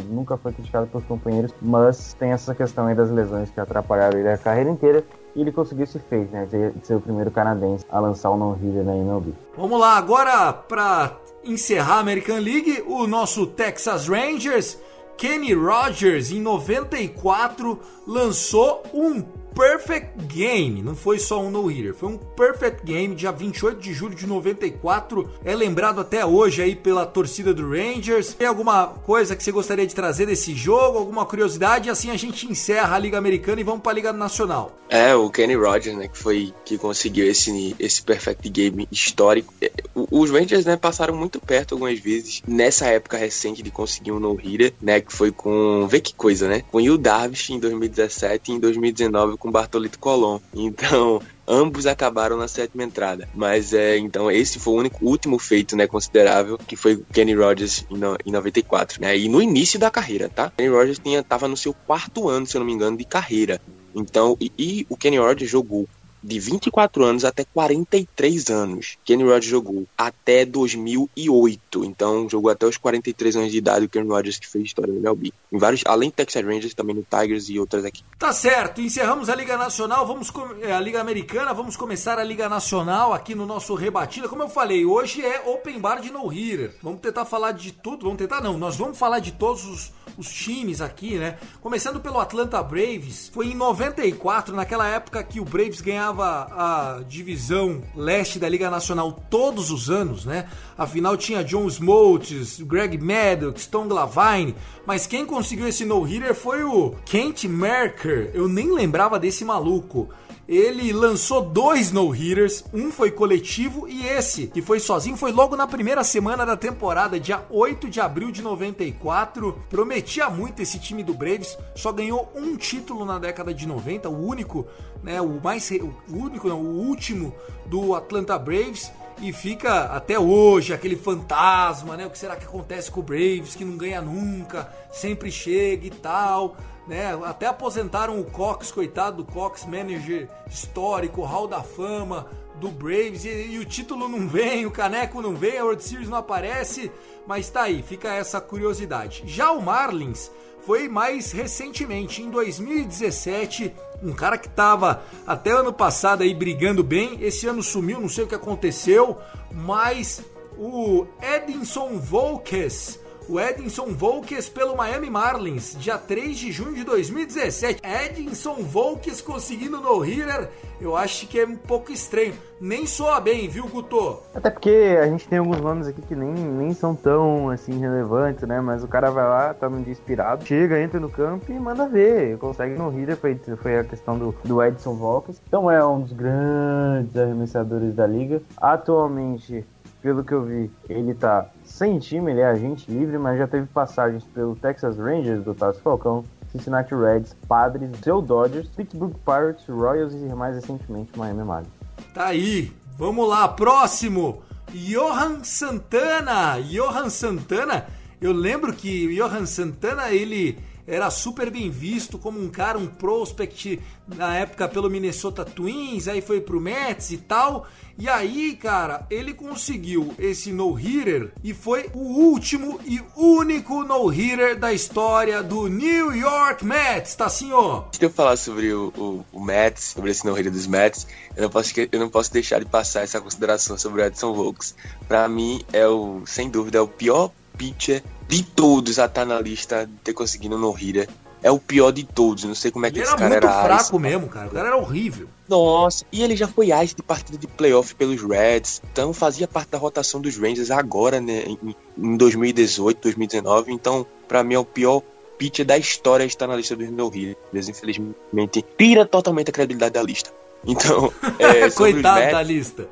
D: nunca foi criticado pelos companheiros, mas tem essa questão aí das lesões que atrapalharam ele a carreira inteira e ele conseguiu se fez, né? De ser o primeiro canadense a lançar o no-hitter na MLB.
C: Vamos lá, agora para encerrar a American League, o nosso Texas Rangers, Kenny Rogers, em 94, lançou um perfect game. Não foi só um no-hitter, foi um perfect game, dia 28 de julho de 94. É lembrado até hoje aí pela torcida do Rangers. Tem alguma coisa que você gostaria de trazer desse jogo? Alguma curiosidade? E assim a gente encerra a Liga Americana e vamos para a Liga Nacional.
E: É, o Kenny Rogers, né, que foi que conseguiu esse, esse perfect game histórico. É, os Rangers, né, passaram muito perto algumas vezes nessa época recente de conseguir um no-hitter, né, que foi com, vê que coisa, né, com o Darvish em 2017 e em 2019 com com Bartolito Colon. Então, ambos acabaram na sétima entrada. Mas é, então esse foi o único último feito, né, considerável, que foi Kenny Rogers em, no, em 94, né? E no início da carreira, tá? Kenny Rogers tinha tava no seu quarto ano, se eu não me engano, de carreira. Então, e, e o Kenny Rogers jogou de 24 anos até 43 anos. Kenny Rogers jogou até 2008, então jogou até os 43 anos de idade o Kenny Rogers que fez história no MLB. Em vários, além do Texas Rangers, também no Tigers e outras aqui.
C: Tá certo, encerramos a Liga Nacional, vamos é, a Liga Americana, vamos começar a Liga Nacional aqui no nosso Rebatida. Como eu falei, hoje é Open Bar de No Hitter. Vamos tentar falar de tudo, vamos tentar não, nós vamos falar de todos os, os times aqui, né? Começando pelo Atlanta Braves, foi em 94, naquela época que o Braves ganhava a divisão leste da Liga Nacional todos os anos, né? Afinal tinha John Smoltz, Greg Maddox, Tom Glavine, mas quem conseguiu esse no-hitter foi o Kent Merker. Eu nem lembrava desse maluco ele lançou dois no-hitters, um foi coletivo e esse, que foi sozinho, foi logo na primeira semana da temporada, dia 8 de abril de 94. Prometia muito esse time do Braves, só ganhou um título na década de 90, o único, né, o mais o único, não, o último do Atlanta Braves e fica até hoje aquele fantasma, né? O que será que acontece com o Braves que não ganha nunca, sempre chega e tal né? Até aposentaram o Cox, coitado do Cox, manager histórico, Hall da Fama do Braves, e, e, o título não vem, o caneco não vem, a World Series não aparece, mas tá aí, fica essa curiosidade. Já o Marlins foi mais recentemente, em 2017, um cara que tava até ano passado aí brigando bem, esse ano sumiu, não sei o que aconteceu, mas o Edinson Volkes o Edinson Volkes pelo Miami Marlins, dia 3 de junho de 2017. Edinson Volkes conseguindo no hitter, eu acho que é um pouco estranho. Nem soa bem, viu, Guto?
D: Até porque a gente tem alguns nomes aqui que nem, nem são tão assim relevantes, né? Mas o cara vai lá, tá num dia inspirado, chega, entra no campo e manda ver. Consegue no hitter, foi, foi a questão do, do Edson Volkes. Então é um dos grandes arremessadores da liga. Atualmente, pelo que eu vi, ele tá sem time, ele é agente livre, mas já teve passagens pelo Texas Rangers do Tasso Falcão, Cincinnati Reds, Padres, Joe Dodgers, Pittsburgh Pirates, Royals e mais recentemente Miami Marlins.
C: Tá aí, vamos lá, próximo, Johan Santana. Johan Santana, eu lembro que o Johan Santana ele era super bem visto como um cara, um prospect na época pelo Minnesota Twins, aí foi pro Mets e tal. E aí, cara, ele conseguiu esse no-hitter e foi o último e único no-hitter da história do New York Mets, tá assim, ó.
E: De eu falar sobre o, o, o Mets, sobre esse no-hitter dos Mets, eu não, posso, eu não posso deixar de passar essa consideração sobre o Edson Volks. Pra mim, é o, sem dúvida, é o pior pitcher de todos a estar na lista de ter conseguido no-hitter é o pior de todos. Não sei como é que ele esse cara era.
C: Ele era muito fraco mesmo, cara. O cara era horrível.
E: Nossa, e ele já foi ice de partida de playoff pelos Reds, então fazia parte da rotação dos Rangers agora, né, em, em 2018, 2019. Então, para mim é o pior pitcher da história estar na lista dos no Hitters. Infelizmente, tira totalmente a credibilidade da lista. Então,
C: é, coitado Mets, da lista.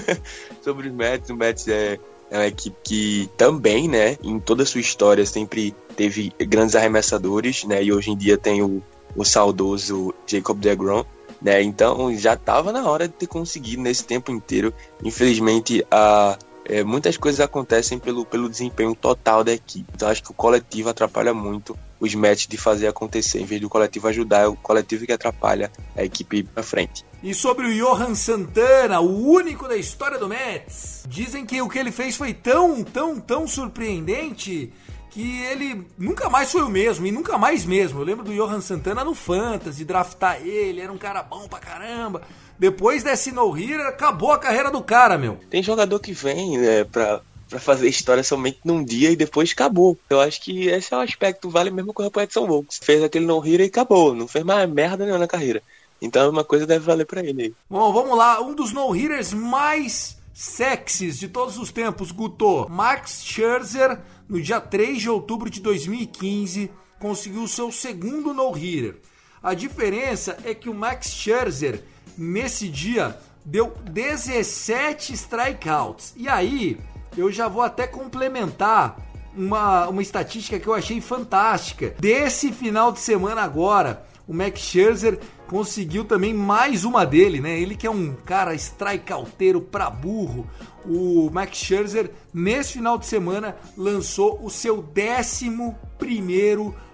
E: sobre os Mets, o Mets é é uma equipe que também, né, em toda a sua história sempre teve grandes arremessadores, né, e hoje em dia tem o, o saudoso Jacob DeGrom, né, então já estava na hora de ter conseguido nesse tempo inteiro. Infelizmente, a, é, muitas coisas acontecem pelo, pelo desempenho total da equipe. Então acho que o coletivo atrapalha muito os matches de fazer acontecer, em vez do coletivo ajudar, é o coletivo que atrapalha a equipe para frente.
C: E sobre o Johan Santana, o único da história do Mets, dizem que o que ele fez foi tão, tão, tão surpreendente que ele nunca mais foi o mesmo, e nunca mais mesmo. Eu lembro do Johan Santana no Fantasy, draftar ele, era um cara bom pra caramba. Depois desse no-hitter, acabou a carreira do cara, meu.
E: Tem jogador que vem né, pra, pra fazer história somente num dia e depois acabou. Eu acho que esse é o aspecto, vale a mesma coisa pro Edson Volks. Fez aquele no-hitter e acabou, não fez mais merda nenhuma na carreira. Então uma coisa deve valer para ele.
C: Bom, vamos lá. Um dos no-hitters mais sexys de todos os tempos, Guto. Max Scherzer, no dia 3 de outubro de 2015, conseguiu seu segundo no-hitter. A diferença é que o Max Scherzer, nesse dia, deu 17 strikeouts. E aí, eu já vou até complementar uma, uma estatística que eu achei fantástica. Desse final de semana agora, o Max Scherzer conseguiu também mais uma dele, né? Ele que é um cara strikeouteiro pra burro. O Max Scherzer, nesse final de semana, lançou o seu 11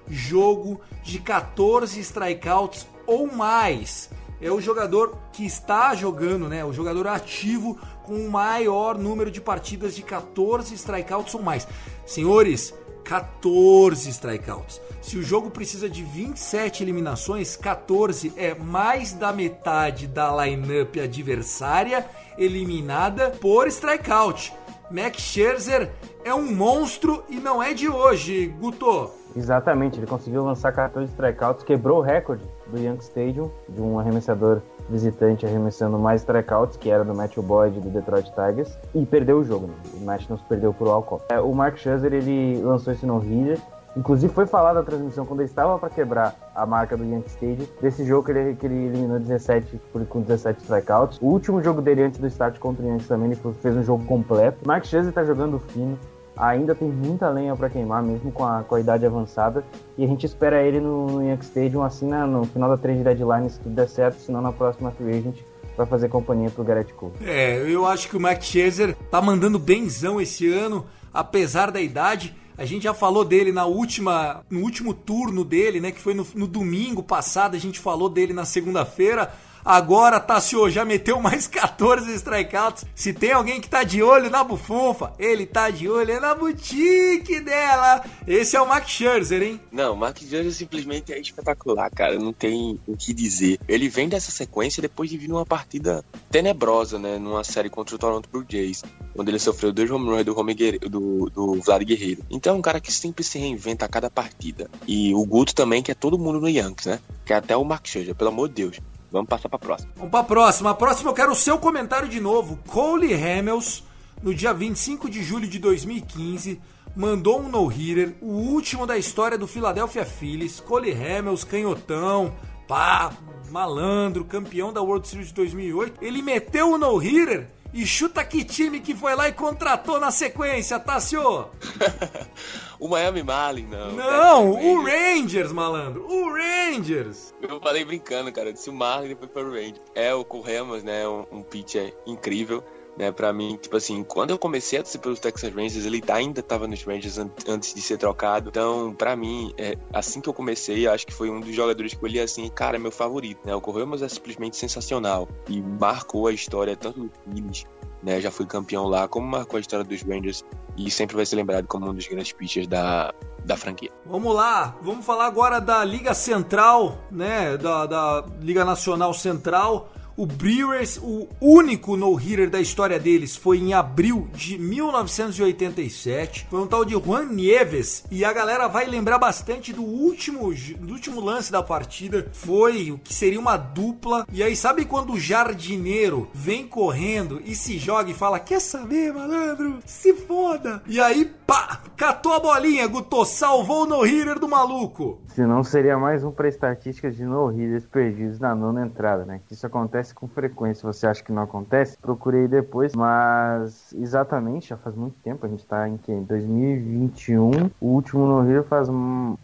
C: jogo de 14 strikeouts ou mais. é o jogador que está jogando, né? O jogador ativo com o maior número de partidas de 14 strikeouts ou mais. Senhores, 14 strikeouts. Se o jogo precisa de 27 eliminações, 14 é mais da metade da lineup adversária eliminada por strikeout. Max Scherzer é um monstro e não é de hoje, Guto.
D: Exatamente, ele conseguiu lançar 14 strikeouts, quebrou o recorde do Yankee Stadium, de um arremessador visitante arremessando mais strikeouts, que era do Matthew Boyd do Detroit Tigers, e perdeu o jogo. Né? O Nationals perdeu por Alcott. É, o Mark Scherzer, ele lançou esse no-hitter, Inclusive foi falado na transmissão quando ele estava para quebrar a marca do Yankee Stadium, desse jogo que ele, que ele eliminou 17 com 17 strikeouts. O último jogo dele antes do start contra o Yankees também, ele fez um jogo completo. Mark Scherzer está jogando fino, ainda tem muita lenha para queimar, mesmo com a, com a idade avançada. E a gente espera ele no, no Yankee Stadium assim no final da trade deadline, se tudo der certo, senão na próxima free agent vai fazer companhia pro Garrett Cole.
C: É, eu acho que o Max Scherzer tá mandando benzão esse ano, apesar da idade. A gente já falou dele na última, no último turno dele, né? Que foi no, no domingo passado. A gente falou dele na segunda-feira. Agora, Tassio já meteu mais 14 strikeouts. Se tem alguém que tá de olho na bufunfa, ele tá de olho na boutique dela. Esse é o Max Scherzer, hein?
E: Não, o Max Scherzer simplesmente é espetacular, cara. Não tem o que dizer. Ele vem dessa sequência depois de vir numa partida tenebrosa, né? Numa série contra o Toronto Blue Jays, onde ele sofreu dois home runs do, home do, do Vlad Guerreiro. Então é um cara que sempre se reinventa a cada partida. E o Guto também, que é todo mundo no Yankees, né? Que é até o Max Scherzer, pelo amor de Deus. Vamos passar para a próxima.
C: Vamos para a próxima. A próxima eu quero o seu comentário de novo. Cole Hamels, no dia 25 de julho de 2015, mandou um no-hitter, o último da história do Philadelphia Phillies. Cole Hamels, canhotão, pá, malandro, campeão da World Series de 2008. Ele meteu o no-hitter e chuta que time que foi lá e contratou na sequência, Tassio?
E: o Miami Marlins, não.
C: Não, o Rangers, malandro. O Rangers.
E: Eu falei brincando, cara. Eu disse o Marlins depois foi o Rangers. É o Corremas, né? Um, um pitcher incrível né, para mim, tipo assim, quando eu comecei a torcer pelos Texas Rangers, ele ainda estava nos Rangers antes de ser trocado. Então, para mim, é, assim que eu comecei, acho que foi um dos jogadores que eu li assim, cara, é meu favorito, né? O Corremas é simplesmente sensacional e marcou a história tanto do Phillies, né? Já foi campeão lá, como marcou a história dos Rangers e sempre vai ser lembrado como um dos grandes pitchers da, da franquia.
C: Vamos lá, vamos falar agora da Liga Central, né? Da, da Liga Nacional Central. O Brewers, o único no-hitter da história deles foi em abril de 1987. Foi um tal de Juan Nieves. E a galera vai lembrar bastante do último, do último lance da partida. Foi o que seria uma dupla. E aí, sabe quando o jardineiro vem correndo e se joga e fala: Quer saber, malandro? Se foda! E aí, pá! Catou a bolinha, Guto, salvou o no-hitter do maluco.
D: Se não seria mais um para estatísticas de no-hitters perdidos na nona entrada, né? Isso acontece com frequência. Você acha que não acontece? Procurei depois, mas exatamente, já faz muito tempo. A gente tá em que? 2021. O último no-hitter faz,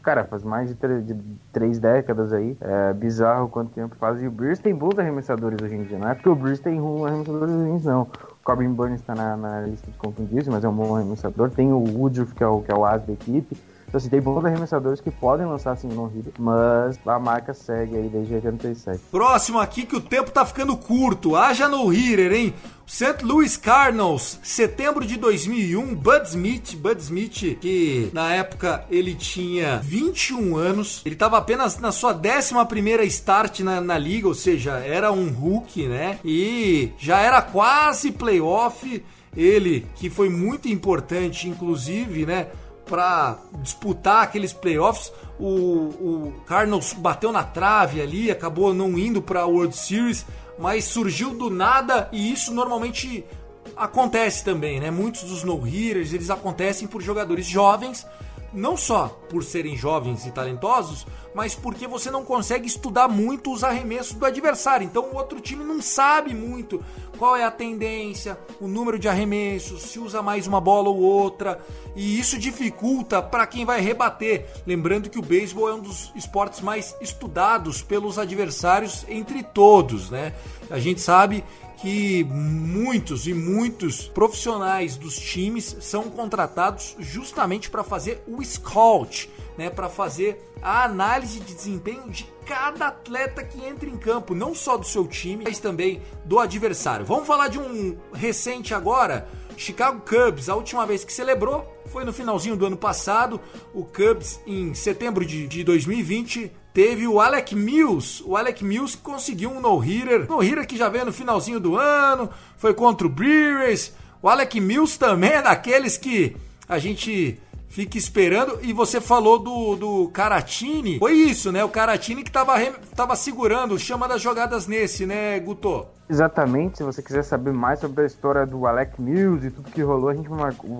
D: cara, faz mais de, de três décadas aí. É bizarro quanto tempo faz. E o Brewers tem bons arremessadores hoje em dia. Não é porque o Brewers tem arremessadores ruins, não. Corbin Burns está na, na, lista de contundidos, mas é um bom arremessador. Tem o Woodruff, que é o, que é o as da equipe. Então, assim, tem bons arremessadores que podem lançar assim no hitter, mas a marca segue aí desde 87.
C: Próximo aqui que o tempo tá ficando curto. Haja no hitter, hein? St. Louis Cardinals, setembro de 2001, Bud Smith, Bud Smith, que na época ele tinha 21 anos, ele estava apenas na sua 11 primeira start na, na liga, ou seja, era um rookie, né? E já era quase playoff. Ele, que foi muito importante, inclusive, né? Para disputar aqueles playoffs. O, o Cardinals bateu na trave ali, acabou não indo para a World Series, mas surgiu do nada e isso normalmente acontece também, né? Muitos dos no-hitters, eles acontecem por jogadores jovens não só por serem jovens e talentosos, mas porque você não consegue estudar muito os arremessos do adversário. Então o outro time não sabe muito qual é a tendência, o número de arremessos, se usa mais uma bola ou outra, e isso dificulta para quem vai rebater. Lembrando que o beisebol é um dos esportes mais estudados pelos adversários entre todos, né? A gente sabe que muitos e muitos profissionais dos times são contratados justamente para fazer o scout, né, para fazer a análise de desempenho de cada atleta que entra em campo, não só do seu time, mas também do adversário. Vamos falar de um recente agora, Chicago Cubs, a última vez que celebrou foi no finalzinho do ano passado. O Cubs, em setembro de, de 2020, teve o Alec Mills. O Alec Mills conseguiu um no-hitter. No-hitter que já veio no finalzinho do ano, foi contra o Brewers. O Alec Mills também é daqueles que a gente fica esperando. E você falou do, do Caratini. Foi isso, né? O Caratini que tava, tava segurando, chama das jogadas nesse, né, Guto?
D: Exatamente, se você quiser saber mais sobre a história do Alec Mills e tudo que rolou, a gente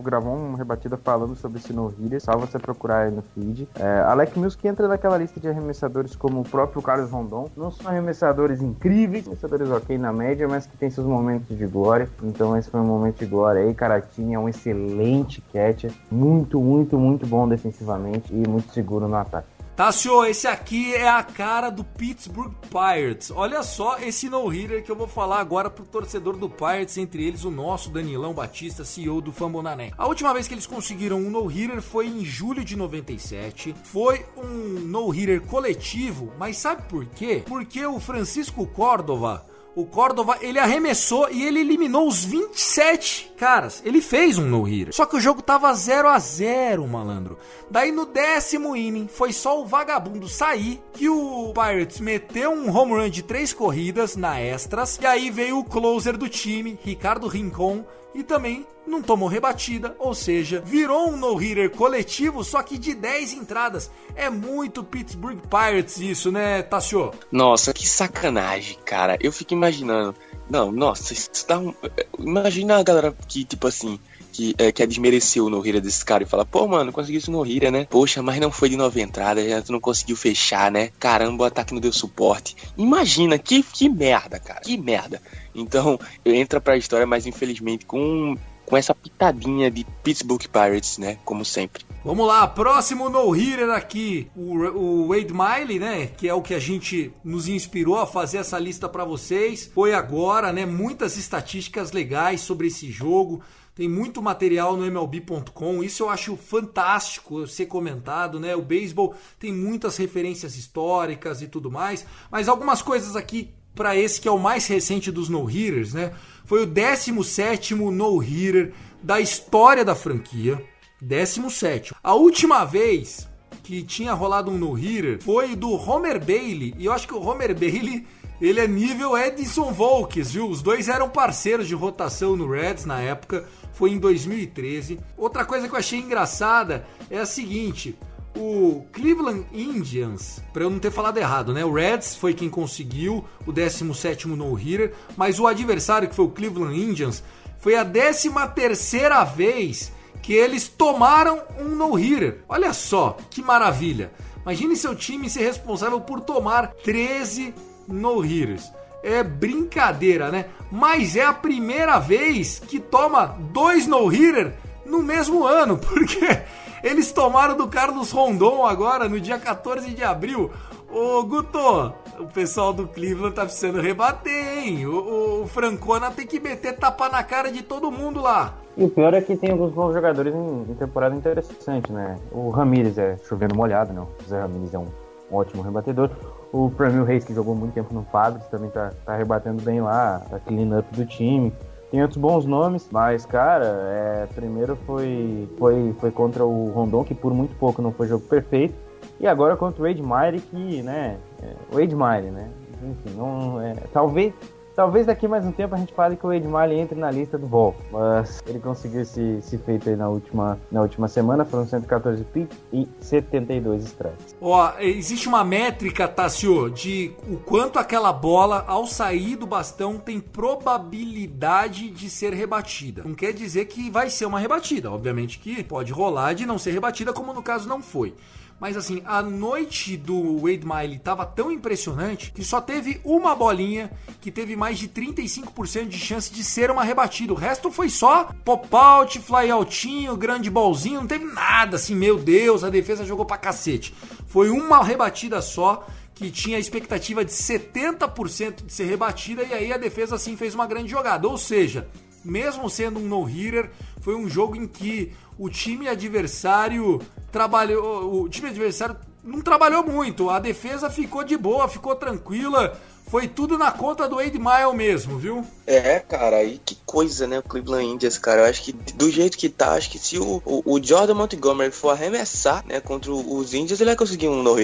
D: gravou uma rebatida falando sobre esse no-hitter, só você procurar aí no feed. É, Alec Mills que entra naquela lista de arremessadores como o próprio Carlos Rondon, não são arremessadores incríveis, arremessadores ok na média, mas que tem seus momentos de glória, então esse foi um momento de glória aí, Caratinha é um excelente catcher, muito, muito, muito bom defensivamente e muito seguro no ataque.
C: Tassio, esse aqui é a cara do Pittsburgh Pirates. Olha só esse no-hitter que eu vou falar agora pro torcedor do Pirates, entre eles o nosso Danilão Batista, CEO do Fambonané. A última vez que eles conseguiram um no-hitter foi em julho de 97. Foi um no-hitter coletivo, mas sabe por quê? Porque o Francisco Córdova o Córdova, ele arremessou e ele eliminou os 27 caras. Ele fez um no-hitter. Só que o jogo tava 0 a 0 malandro. Daí no décimo inning, foi só o vagabundo sair que o Pirates meteu um home run de três corridas na extras. E aí veio o closer do time, Ricardo Rincon, e também não tomou rebatida, ou seja, virou um no-hitter coletivo, só que de 10 entradas. É muito Pittsburgh Pirates isso, né, Tassio?
E: Nossa, que sacanagem, cara. Eu fico imaginando. Não, nossa, isso dá um. Imagina a galera que, tipo assim, que é, quer desmerecer o no-hira desse cara e fala, pô, mano, conseguiu isso no-hira, né? Poxa, mas não foi de nove entradas, já tu não conseguiu fechar, né? Caramba, o ataque não deu suporte. Imagina, que, que merda, cara, que merda. Então, entra pra história, mas infelizmente com, com essa pitadinha de Pittsburgh Pirates, né? Como sempre.
C: Vamos lá, próximo no-hitter aqui, o, o, Wade Miley, né? Que é o que a gente nos inspirou a fazer essa lista para vocês. Foi agora, né? Muitas estatísticas legais sobre esse jogo. Tem muito material no MLB.com, isso eu acho fantástico ser comentado, né? O beisebol tem muitas referências históricas e tudo mais, mas algumas coisas aqui para esse que é o mais recente dos no-hitters, né? Foi o 17 no-hitter da história da franquia. 17. A última vez que tinha rolado um no-hitter foi do Homer Bailey, e eu acho que o Homer Bailey ele é nível Edison Volks, viu? Os dois eram parceiros de rotação no Reds na época, foi em 2013. Outra coisa que eu achei engraçada é a seguinte: o Cleveland Indians, para eu não ter falado errado, né? O Reds foi quem conseguiu o 17 no-hitter, mas o adversário, que foi o Cleveland Indians, foi a 13 terceira vez que eles tomaram um no-hitter. Olha só, que maravilha. Imagine seu time ser responsável por tomar 13 no-hitters. É brincadeira, né? Mas é a primeira vez que toma dois no-hitter no mesmo ano, porque eles tomaram do Carlos Rondon agora, no dia 14 de abril. Ô Guto, o pessoal do Cleveland tá precisando rebater, hein? O, o Francona tem que meter tapa na cara de todo mundo lá.
D: E o pior é que tem alguns bons jogadores em, em temporada interessante, né? O Ramires é chovendo molhado, não. O Zé Ramires é um ótimo rebatedor. O Framil Reis, que jogou muito tempo no Padres, também tá, tá rebatendo bem lá, a clean up do time. Tem outros bons nomes, mas, cara, é, primeiro foi, foi, foi contra o Rondon, que por muito pouco não foi jogo perfeito. E agora contra o Miley, que, né, é, o Miley, né, enfim, não, é, talvez Talvez daqui mais um tempo a gente fale que o Ed Miley entre na lista do Vol, mas ele conseguiu esse, esse feito aí na última, na última semana, foram 114 pitch e 72 strikes.
C: Ó, existe uma métrica, Tassio, de o quanto aquela bola, ao sair do bastão, tem probabilidade de ser rebatida. Não quer dizer que vai ser uma rebatida, obviamente que pode rolar de não ser rebatida, como no caso não foi. Mas assim, a noite do Wade Miley tava tão impressionante que só teve uma bolinha que teve mais de 35% de chance de ser uma rebatida. O resto foi só pop-out, fly-outinho, grande bolzinho, não teve nada assim, meu Deus, a defesa jogou pra cacete. Foi uma rebatida só que tinha a expectativa de 70% de ser rebatida e aí a defesa assim fez uma grande jogada. Ou seja, mesmo sendo um no-hitter, foi um jogo em que o time adversário trabalhou. O time adversário não trabalhou muito. A defesa ficou de boa, ficou tranquila. Foi tudo na conta do Wade Mile mesmo, viu?
E: É, cara, e que coisa, né? O Cleveland Indians, cara. Eu acho que do jeito que tá, acho que se o, o, o Jordan Montgomery for arremessar, né, contra os Indians, ele vai conseguir um no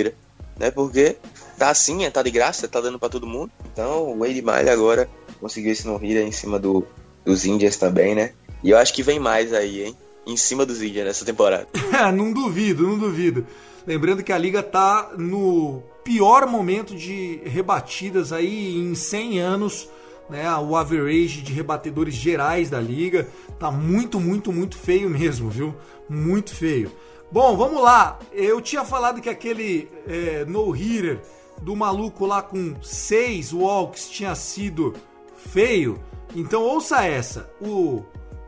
E: né? Porque tá assim, é, tá de graça, tá dando para todo mundo. Então, o Wade Miley agora conseguiu esse no em cima do, dos Indians também, né? E eu acho que vem mais aí, hein? Em cima dos Indians nessa temporada.
C: não duvido, não duvido. Lembrando que a liga tá no pior momento de rebatidas aí em 100 anos. Né, o average de rebatedores gerais da liga tá muito, muito, muito feio mesmo, viu? Muito feio. Bom, vamos lá. Eu tinha falado que aquele é, no-hitter do maluco lá com seis walks tinha sido feio. Então ouça essa. O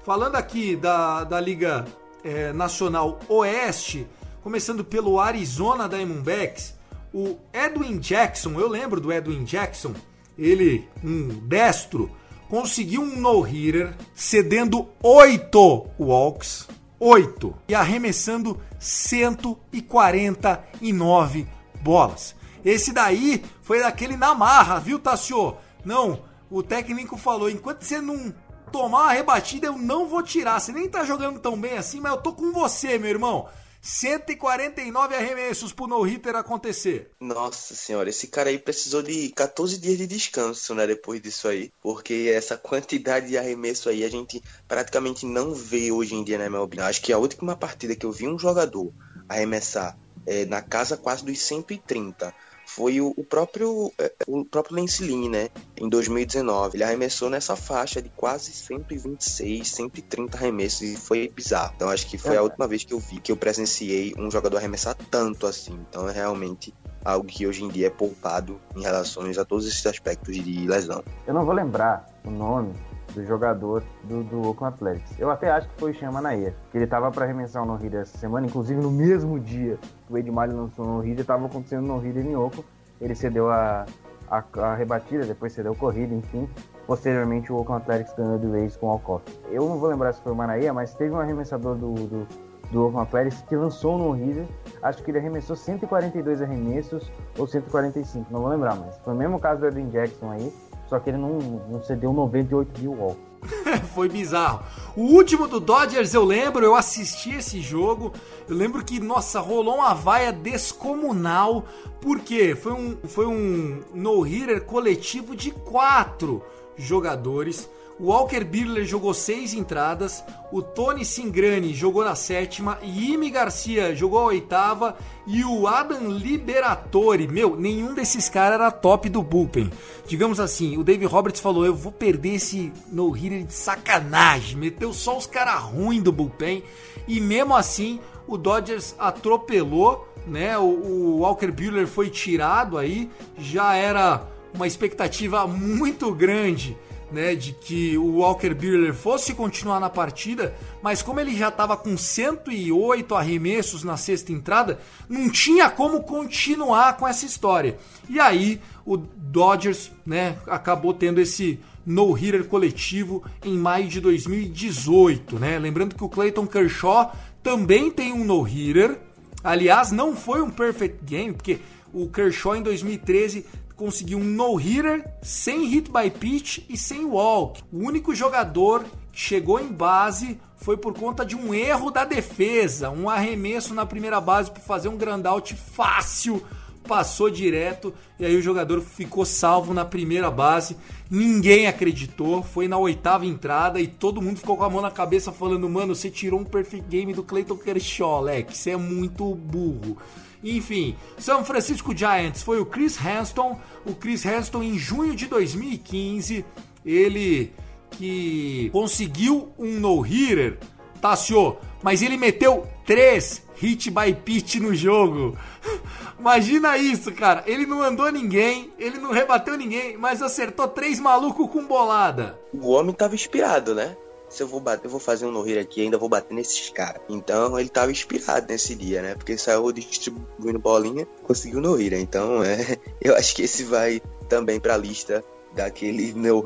C: falando aqui da, da Liga é, Nacional Oeste, começando pelo Arizona Diamondbacks, o Edwin Jackson, eu lembro do Edwin Jackson, ele, um destro, conseguiu um no-hitter cedendo oito walks, oito, e arremessando 149 bolas. Esse daí foi daquele na marra, viu, Tassio? Não, o técnico falou: enquanto você não tomar uma rebatida, eu não vou tirar. Você nem tá jogando tão bem assim, mas eu tô com você, meu irmão. 149 arremessos pro no-hitter acontecer.
E: Nossa senhora, esse cara aí precisou de 14 dias de descanso, né, depois disso aí. Porque essa quantidade de arremesso aí a gente praticamente não vê hoje em dia na MLB. Acho que a última partida que eu vi um jogador arremessar é, na casa quase dos 130 foi o, o próprio é, o próprio Lance Lynn, né? Em 2019. Ele arremessou nessa faixa de quase 126, 130 arremessos e foi bizarro. Então acho que foi a é. última vez que eu vi, que eu presenciei um jogador arremessar tanto assim. Então é realmente algo que hoje em dia é poupado em relação a todos esses aspectos de lesão.
D: Eu não vou lembrar o nome do jogador do, do Oakland Athletics. Eu até acho que foi o Chama Nair, que ele tava para arremessar o no-hitter essa semana, inclusive no mesmo dia que o Ed Miley lançou o no-hitter, tava acontecendo o no-hitter em Oakland. Ele cedeu a, a, a, rebatida, depois cedeu a corrida, enfim. Posteriormente, o Oakland Athletics ganhou de vez com o Alcoff. Eu não vou lembrar se foi o Manaia, mas teve um arremessador do, do, do Oakland Athletics que lançou no River. Acho que ele arremessou 142 arremessos ou 145, não vou lembrar, mas foi o mesmo caso do Edwin Jackson aí. Só que ele não, não cedeu 98 mil walks.
C: Foi bizarro. O último do Dodgers eu lembro, eu assisti esse jogo. Eu lembro que, nossa, rolou uma vaia descomunal. Porque foi um, foi um no-hitter coletivo de quatro jogadores. O Walker Buehler jogou seis entradas, o Tony Singrani jogou na sétima, Imi Garcia jogou a oitava e o Adam Liberatore, meu, nenhum desses caras era top do bullpen. Digamos assim, o Dave Roberts falou: eu vou perder esse no-hitter de sacanagem, meteu só os caras ruins do bullpen e mesmo assim o Dodgers atropelou, né? O, o Walker Buehler foi tirado aí, já era uma expectativa muito grande né, de que o Walker Buehler fosse continuar na partida, mas como ele já estava com 108 arremessos na sexta entrada, não tinha como continuar com essa história. E aí o Dodgers, né, acabou tendo esse no-hitter coletivo em maio de 2018, né? Lembrando que o Clayton Kershaw também tem um no-hitter. Aliás, não foi um perfect game, porque o Kershaw em 2013 conseguiu um no-hitter sem hit by pitch e sem walk. O único jogador que chegou em base foi por conta de um erro da defesa, um arremesso na primeira base para fazer um out fácil, passou direto e aí o jogador ficou salvo na primeira base. Ninguém acreditou, foi na oitava entrada e todo mundo ficou com a mão na cabeça falando: "Mano, você tirou um perfect game do Clayton Kershaw, Leque, você é muito burro". Enfim, São Francisco Giants foi o Chris Hanston. O Chris Hanston em junho de 2015, ele que conseguiu um no-hitter, Tassio, mas ele meteu três hit by pitch no jogo. Imagina isso, cara. Ele não andou ninguém, ele não rebateu ninguém, mas acertou três malucos com bolada.
E: O homem tava inspirado, né? Se eu vou bater, eu vou fazer um no aqui, ainda vou bater nesses caras. Então ele tava inspirado nesse dia, né? Porque saiu distribuindo bolinha, conseguiu no Então é, eu acho que esse vai também pra lista daquele no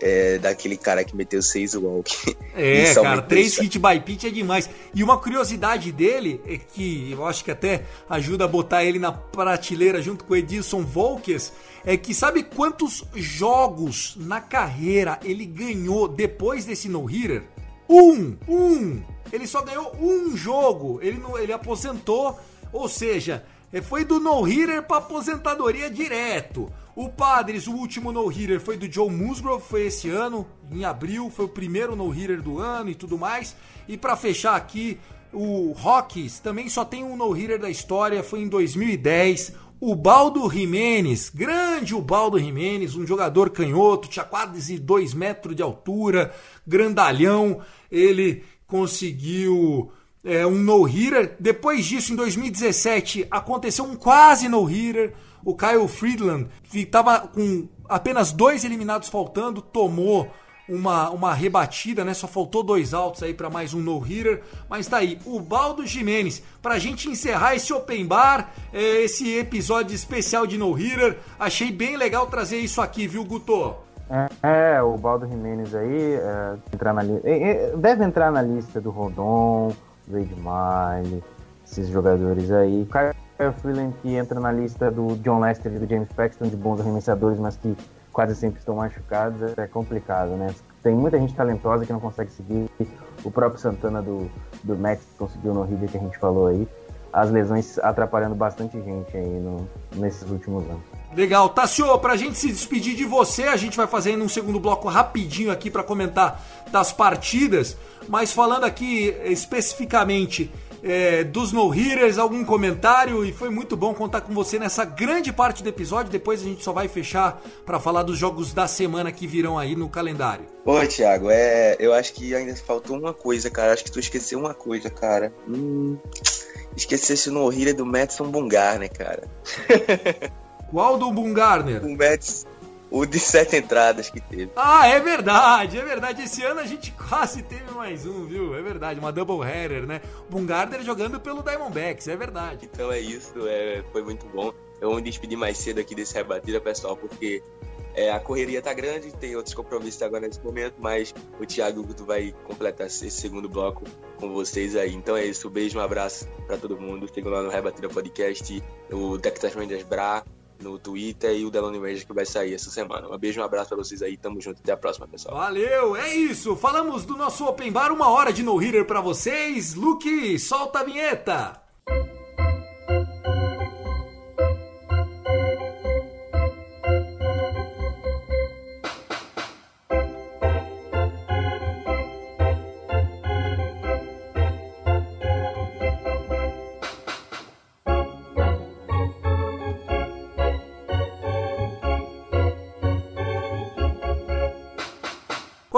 E: é, daquele cara que meteu seis walk.
C: É, cara, três hit by pitch é demais. E uma curiosidade dele, é que eu acho que até ajuda a botar ele na prateleira junto com o Edilson Volkes, é que sabe quantos jogos na carreira ele ganhou depois desse no-hitter? Um! Um! Ele só ganhou um jogo. Ele, não, ele aposentou, ou seja, é, foi do no-hitter pra aposentadoria direto. O Padres, o último no-hitter foi do Joe Musgrove, foi esse ano, em abril, foi o primeiro no-hitter do ano e tudo mais. E pra fechar aqui, o Rockies também só tem um no-hitter da história, foi em 2010. O Baldo Jimenez, grande o Baldo Jimenez, um jogador canhoto, tinha quase 2 metros de altura, grandalhão. Ele conseguiu é, um no-hitter. Depois disso, em 2017, aconteceu um quase no-hitter. O Kyle Friedland, que estava com apenas dois eliminados faltando, tomou uma, uma rebatida, né? Só faltou dois altos aí para mais um no-hitter. Mas tá aí, o Baldo Jimenez. Pra gente encerrar esse open bar, é, esse episódio especial de no-hitter, achei bem legal trazer isso aqui, viu, Guto?
D: É, é, o Baldo Jimenez aí é, entrar na li- é, é, deve entrar na lista do Rondon, do Ed Miley, esses jogadores aí. O Kyle Freeland que entra na lista do John Lester e do James Paxton, de bons arremessadores, mas que quase sempre estão machucados, é complicado, né? Tem muita gente talentosa que não consegue seguir. O próprio Santana do, do Mets conseguiu no River que a gente falou aí. As lesões atrapalhando bastante gente aí no, nesses últimos anos.
C: Legal. Tassio, pra gente se despedir de você, a gente vai fazer um segundo bloco rapidinho aqui pra comentar das partidas, mas falando aqui especificamente eh, dos no-hitters, algum comentário, e foi muito bom contar com você nessa grande parte do episódio, depois a gente só vai fechar pra falar dos jogos da semana que virão aí no calendário.
E: Ô, Thiago, é, eu acho que ainda faltou uma coisa, cara. Acho que tu esqueceu uma coisa, cara. Hum, esquecesse o no do Madison Bungar, né, cara?
C: Qual do Bungarner?
E: O Mets, o de sete entradas que teve.
C: Ah, é verdade, é verdade. Esse ano a gente quase teve mais um, viu? É verdade, uma double header, né? Bungarner jogando pelo Diamondbacks, é verdade.
E: Então é isso, é, foi muito bom. Eu vou me despedir mais cedo aqui desse rebatida, pessoal, porque é, a correria tá grande, tem outros compromissos agora nesse momento, mas o Thiago Guto vai completar esse segundo bloco com vocês aí. Então é isso, um beijo, um abraço pra todo mundo. Sigam lá no Rebatida Podcast, o Texas Rangers Bra no Twitter e o Delano Rangers que vai sair essa semana. Um beijo, um abraço pra vocês aí, tamo junto, até a próxima, pessoal.
C: Valeu, é isso. Falamos do nosso Open Bar, uma hora de no-hitter pra vocês. Luke, solta a vinheta.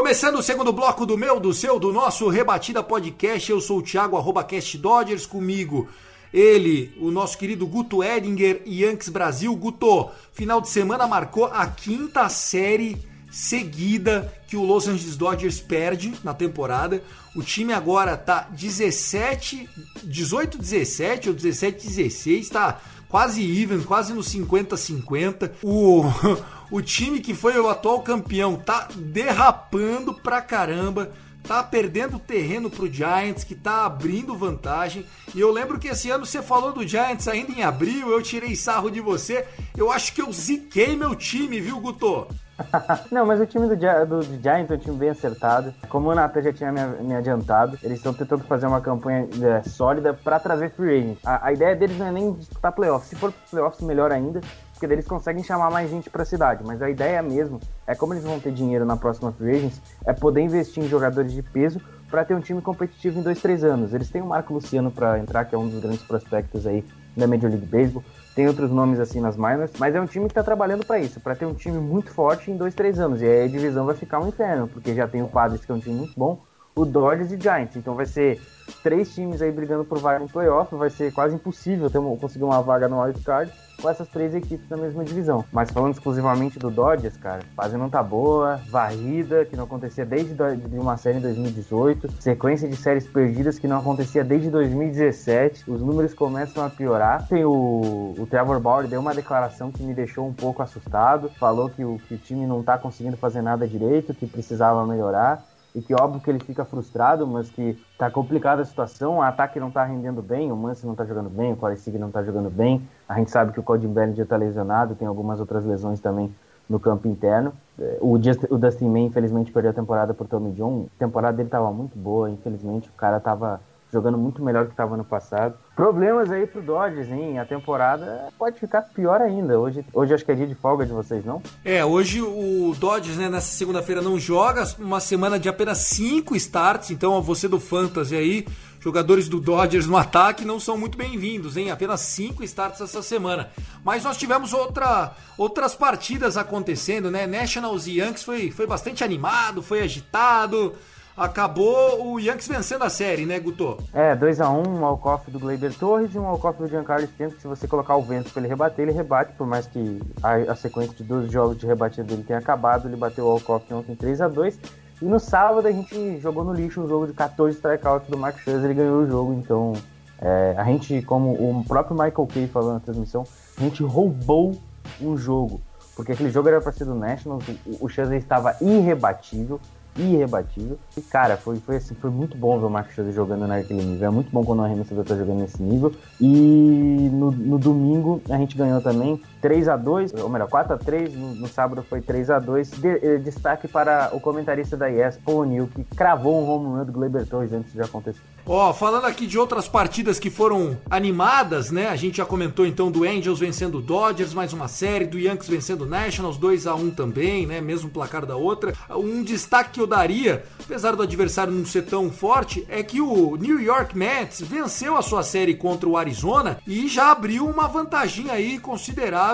C: Começando o segundo bloco do meu, do seu, do nosso Rebatida Podcast, eu sou o Thiago, arroba Cast Dodgers, comigo ele, o nosso querido Guto Edinger, Yankees Brasil. Guto, final de semana marcou a quinta série seguida que o Los Angeles Dodgers perde na temporada. O time agora tá 17, 18-17 ou 17-16, tá quase even, quase no 50-50. O, o time que foi o atual campeão tá derrapando pra caramba. Tá perdendo terreno pro Giants, que tá abrindo vantagem. E eu lembro que esse ano você falou do Giants ainda em abril, eu tirei sarro de você. Eu acho que eu ziquei meu time, viu, Guto?
D: Não, mas o time do, do, do Giants é um time bem acertado. Como o Nathan já tinha me, me adiantado, eles estão tentando fazer uma campanha é, sólida para trazer free agent. A, a ideia deles não é nem disputar playoffs. Se for playoffs, melhor ainda, porque eles conseguem chamar mais gente para a cidade. Mas a ideia mesmo é como eles vão ter dinheiro na próxima free agents, é poder investir em jogadores de peso para ter um time competitivo em dois, três anos. Eles têm o Marco Luciano para entrar, que é um dos grandes prospectos aí da Major League Baseball. Tem outros nomes assim nas minors, mas é um time que tá trabalhando para isso, para ter um time muito forte em dois, três anos. E aí a divisão vai ficar um inferno, porque já tem o Padres, que é um time muito bom, o Dodgers e Giants. Então vai ser três times aí brigando por vaga no playoff, vai ser quase impossível ter uma, conseguir uma vaga no wildcard com essas três equipes na mesma divisão. Mas falando exclusivamente do Dodgers, cara, fase não tá boa, varrida, que não acontecia desde de uma série em 2018, sequência de séries perdidas que não acontecia desde 2017, os números começam a piorar. Tem o, o Trevor Bauer deu uma declaração que me deixou um pouco assustado, falou que o, que o time não tá conseguindo fazer nada direito, que precisava melhorar e que óbvio que ele fica frustrado, mas que tá complicada a situação, o ataque não tá rendendo bem, o Manson não tá jogando bem, o Corey não tá jogando bem, a gente sabe que o Cody Bellinger tá lesionado, tem algumas outras lesões também no campo interno. O, Just, o Dustin May, infelizmente, perdeu a temporada por Tommy John, a temporada dele tava muito boa, infelizmente, o cara tava jogando muito melhor que estava no passado. Problemas aí pro Dodgers, hein? A temporada pode ficar pior ainda. Hoje, hoje acho que é dia de folga de vocês, não?
C: É, hoje o Dodgers, né, nessa segunda-feira não joga, uma semana de apenas cinco starts, então você do Fantasy aí, jogadores do Dodgers no ataque não são muito bem-vindos, hein? Apenas cinco starts essa semana. Mas nós tivemos outra, outras partidas acontecendo, né? Nationals e Yankees foi, foi bastante animado, foi agitado acabou o Yankees vencendo a série, né, Guto?
D: É, 2x1, um, um walk-off do Gleyber Torres e um walk-off do Giancarlo Stanton, que se você colocar o vento para ele rebater, ele rebate, por mais que a, a, sequência de 12 jogos de rebatida dele tenha acabado, ele bateu o walk-off ontem 3x2. E no sábado a gente jogou no lixo um jogo de 14 strikeouts do Mark Scherzer e ganhou o jogo, então é, a gente, como o próprio Michael Kay falou na transmissão, a gente roubou um jogo, porque aquele jogo era para ser do Nationals, o, o Scherzer estava irrebatível, irrebatível. E, cara, foi, foi assim, foi muito bom ver o Marcos Scherzer jogando naquele nível. É muito bom quando o arremessador tá jogando nesse nível. E no, no domingo a gente ganhou também 3 a 2 ou melhor, 4 a 3 no, no sábado foi 3 a 2 de, eh, Destaque para o comentarista da ES, Paul O'Neill, que cravou um home run do Gleyber Torres antes de acontecer.
C: Ó, oh, falando aqui de outras partidas que foram animadas, né? A gente já comentou então do Angels vencendo o Dodgers, mais uma série, do Yankees vencendo o Nationals, 2 a 1 também, né? Mesmo placar da outra. Um destaque que eu daria, apesar do adversário não ser tão forte, é que o New York Mets venceu a sua série contra o Arizona e já abriu uma vantagem aí considerável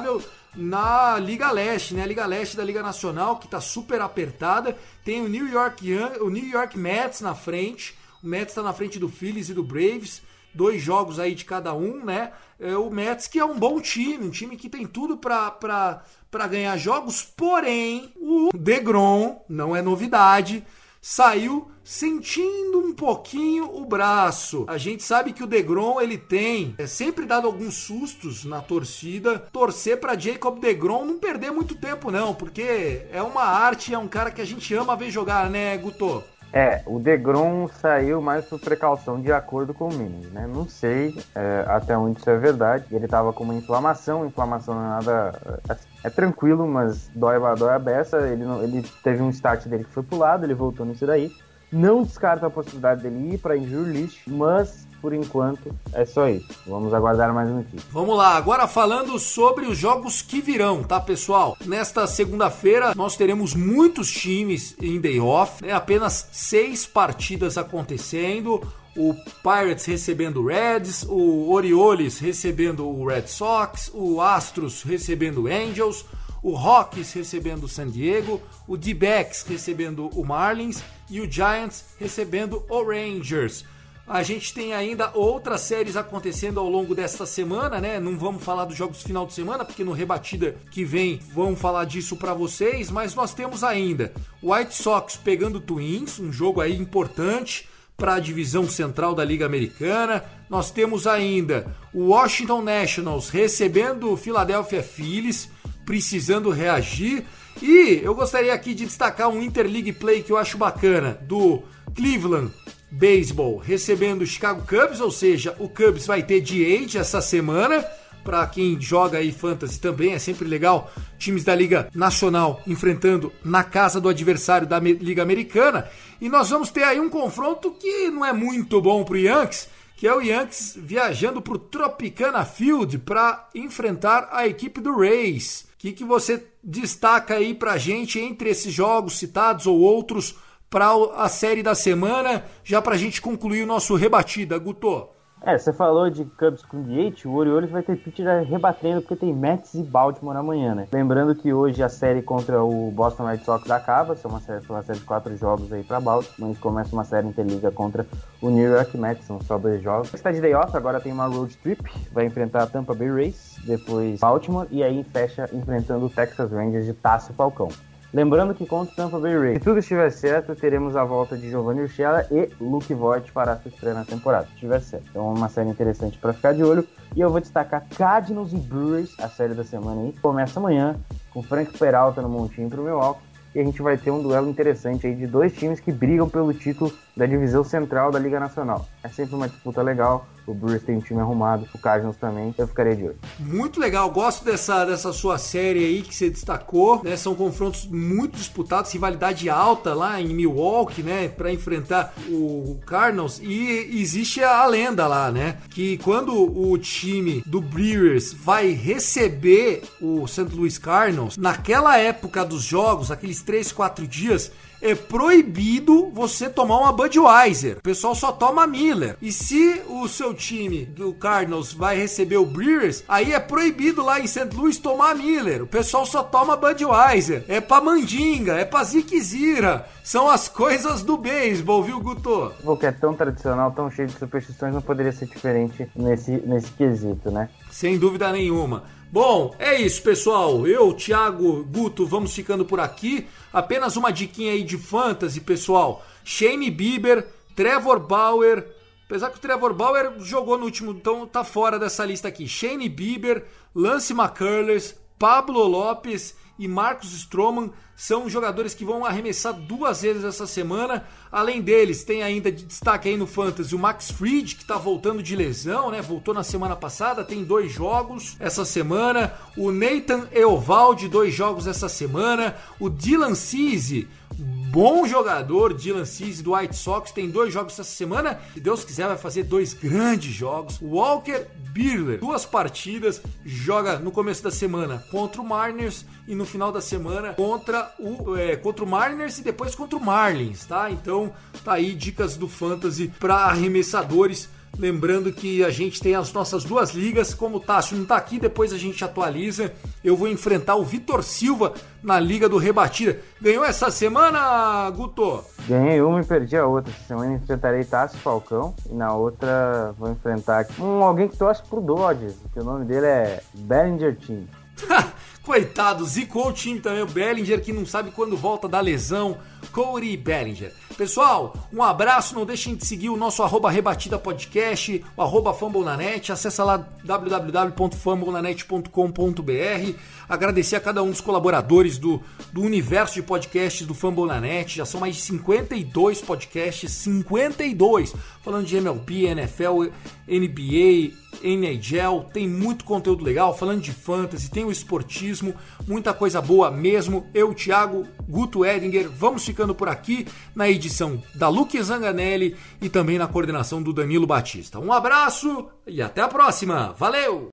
C: na Liga Leste, né? A Liga Leste da Liga Nacional, que está super apertada. Tem o New York, o New York Mets na frente. O Mets está na frente do Phillies e do Braves. Dois jogos aí de cada um, né? É, o Mets que é um bom time, um time que tem tudo para ganhar jogos, porém o DeGrom, não é novidade, saiu sentindo um pouquinho o braço. A gente sabe que o Degrom ele tem é sempre dado alguns sustos na torcida. Torcer para Jacob Degrom não perder muito tempo não, porque é uma arte, é um cara que a gente ama ver jogar, né, Guto?
D: É, o Degrom saiu mais por precaução, de acordo com o Minis, né? Não sei é, até onde isso é verdade. Ele tava com uma inflamação, inflamação não é nada. É, é tranquilo, mas dói, dói a beça. Ele, ele teve um start dele que foi pro lado, ele voltou nisso daí. Não descarta a possibilidade dele ir para injury list, mas por enquanto é só isso. Vamos aguardar mais notícias.
C: Vamos lá, agora falando sobre os jogos que virão, tá pessoal? Nesta segunda-feira nós teremos muitos times em day off, né? apenas seis partidas acontecendo. O Pirates recebendo o Reds, o Orioles recebendo o Red Sox, o Astros recebendo o Angels, o Rockies recebendo o San Diego, o D-Backs recebendo o Marlins e o Giants recebendo o Rangers. A gente tem ainda outras séries acontecendo ao longo desta semana, né? Não vamos falar dos jogos final de semana, porque no rebatida que vem vamos falar disso para vocês, mas nós temos ainda o White Sox pegando Twins, um jogo aí importante para a divisão central da Liga Americana. Nós temos ainda o Washington Nationals recebendo o Philadelphia Phillies, precisando reagir. E eu gostaria aqui de destacar um Interleague Play que eu acho bacana, do Cleveland Baseball recebendo o Chicago Cubs, ou seja, o Cubs vai ter DH essa semana. Para quem joga aí fantasy também é sempre legal times da Liga Nacional enfrentando na casa do adversário da Liga Americana. E nós vamos ter aí um confronto que não é muito bom para o Yankees, que é o Yankees viajando para o Tropicana Field para enfrentar a equipe do Rays que, que você destaca aí pra gente entre esses jogos citados ou outros para a série da semana, já pra gente concluir o nosso rebatida, Guto?
D: É, você falou de Cubs com DH, o Orioles vai ter pitch rebatendo porque tem Mets e Baltimore amanhã, né? Lembrando que hoje a série contra o Boston Red Sox acaba, são uma série, uma série de quatro jogos aí para Baltimore, mas começa uma série interliga contra o New York Mets, são só dois jogos. Está de day off, agora tem uma road trip, vai enfrentar a Tampa Bay Rays, depois Baltimore e aí fecha enfrentando o Texas Rangers de Tássio Falcão. Lembrando que contra o Tampa Bay Rays, se tudo estiver certo, teremos a volta de Giovanni Urshela e Luke Voigt para a sua estreia na temporada, se estiver certo. Então, uma série interessante para ficar de olho. E eu vou destacar Cardinals e Brewers, a série da semana aí. Começa amanhã com Frank Peralta no montinho para o Milwaukee. E a gente vai ter um duelo interessante aí de dois times que brigam pelo título da divisão central da Liga Nacional. É sempre uma disputa legal. O Brewers tem um time arrumado, o Cardinals também, eu ficarei de olho.
C: Muito legal, gosto dessa, dessa sua série aí que você destacou, né? São confrontos muito disputados, rivalidade alta lá em Milwaukee, né? Para enfrentar o Cardinals. E existe a lenda lá, né? Que quando o time do Brewers vai receber o St. Louis Cardinals, naquela época dos jogos, aqueles 3, 4 dias, é proibido você tomar uma Budweiser. O pessoal só toma Miller. E se o seu time do Cardinals vai receber o Brewers, aí é proibido lá em St. Louis tomar Miller. O pessoal só toma Budweiser. É pra mandinga, é pra ziquezira. São as coisas do beisebol, viu, Guto?
D: O que é tão tradicional, tão cheio de superstições, não poderia ser diferente nesse, nesse quesito, né?
C: Sem dúvida nenhuma. Bom, é isso, pessoal. Eu, Thiago, Guto, vamos ficando por aqui. Apenas uma diquinha aí de fantasy, pessoal. Shane Bieber, Trevor Bauer. Apesar que o Trevor Bauer jogou no último, então tá fora dessa lista aqui. Shane Bieber, Lance McCullers, Pablo Lopes e Marcos Stroman são jogadores que vão arremessar duas vezes essa semana. Além deles, tem ainda de destaque aí no Fantasy o Max Fried, que está voltando de lesão, né? Voltou na semana passada, tem dois jogos essa semana. O Nathan Eovaldi, dois jogos essa semana. O Dylan Cease, bom jogador, Dylan Cease do White Sox, tem dois jogos essa semana. Se Deus quiser, vai fazer dois grandes jogos. Walker Birler, duas partidas, joga no começo da semana contra o Mariners e no final da semana contra o, é, contra o Mariners e depois contra o Marlins, tá? Então tá aí dicas do Fantasy para arremessadores. Lembrando que a gente tem as nossas duas ligas, como o Tássio não tá aqui, depois a gente atualiza. Eu vou enfrentar o Vitor Silva na Liga do Rebatida. Ganhou essa semana, Guto?
D: Ganhei uma e perdi a outra. Essa semana enfrentarei Tássio Falcão e na outra vou enfrentar um, alguém que torce pro Dodgers, que o nome dele é Bellinger Team.
C: Coitado, zicou o time também, o Bellinger que não sabe quando volta da lesão. Corey Bellinger. Pessoal, um abraço, não deixem de seguir o nosso arroba rebatida podcast, o arroba fambonanet, acessa lá www.fambonanet.com.br agradecer a cada um dos colaboradores do, do universo de podcasts do Fambonanet, já são mais de 52 podcasts, 52, falando de MLB, NFL, NBA, NHL, tem muito conteúdo legal, falando de fantasy, tem o esportismo, muita coisa boa mesmo. Eu, Thiago, Guto Edinger, vamos ficando por aqui na edição da Luque Zanganelli e também na coordenação do Danilo Batista. Um abraço e até a próxima. Valeu!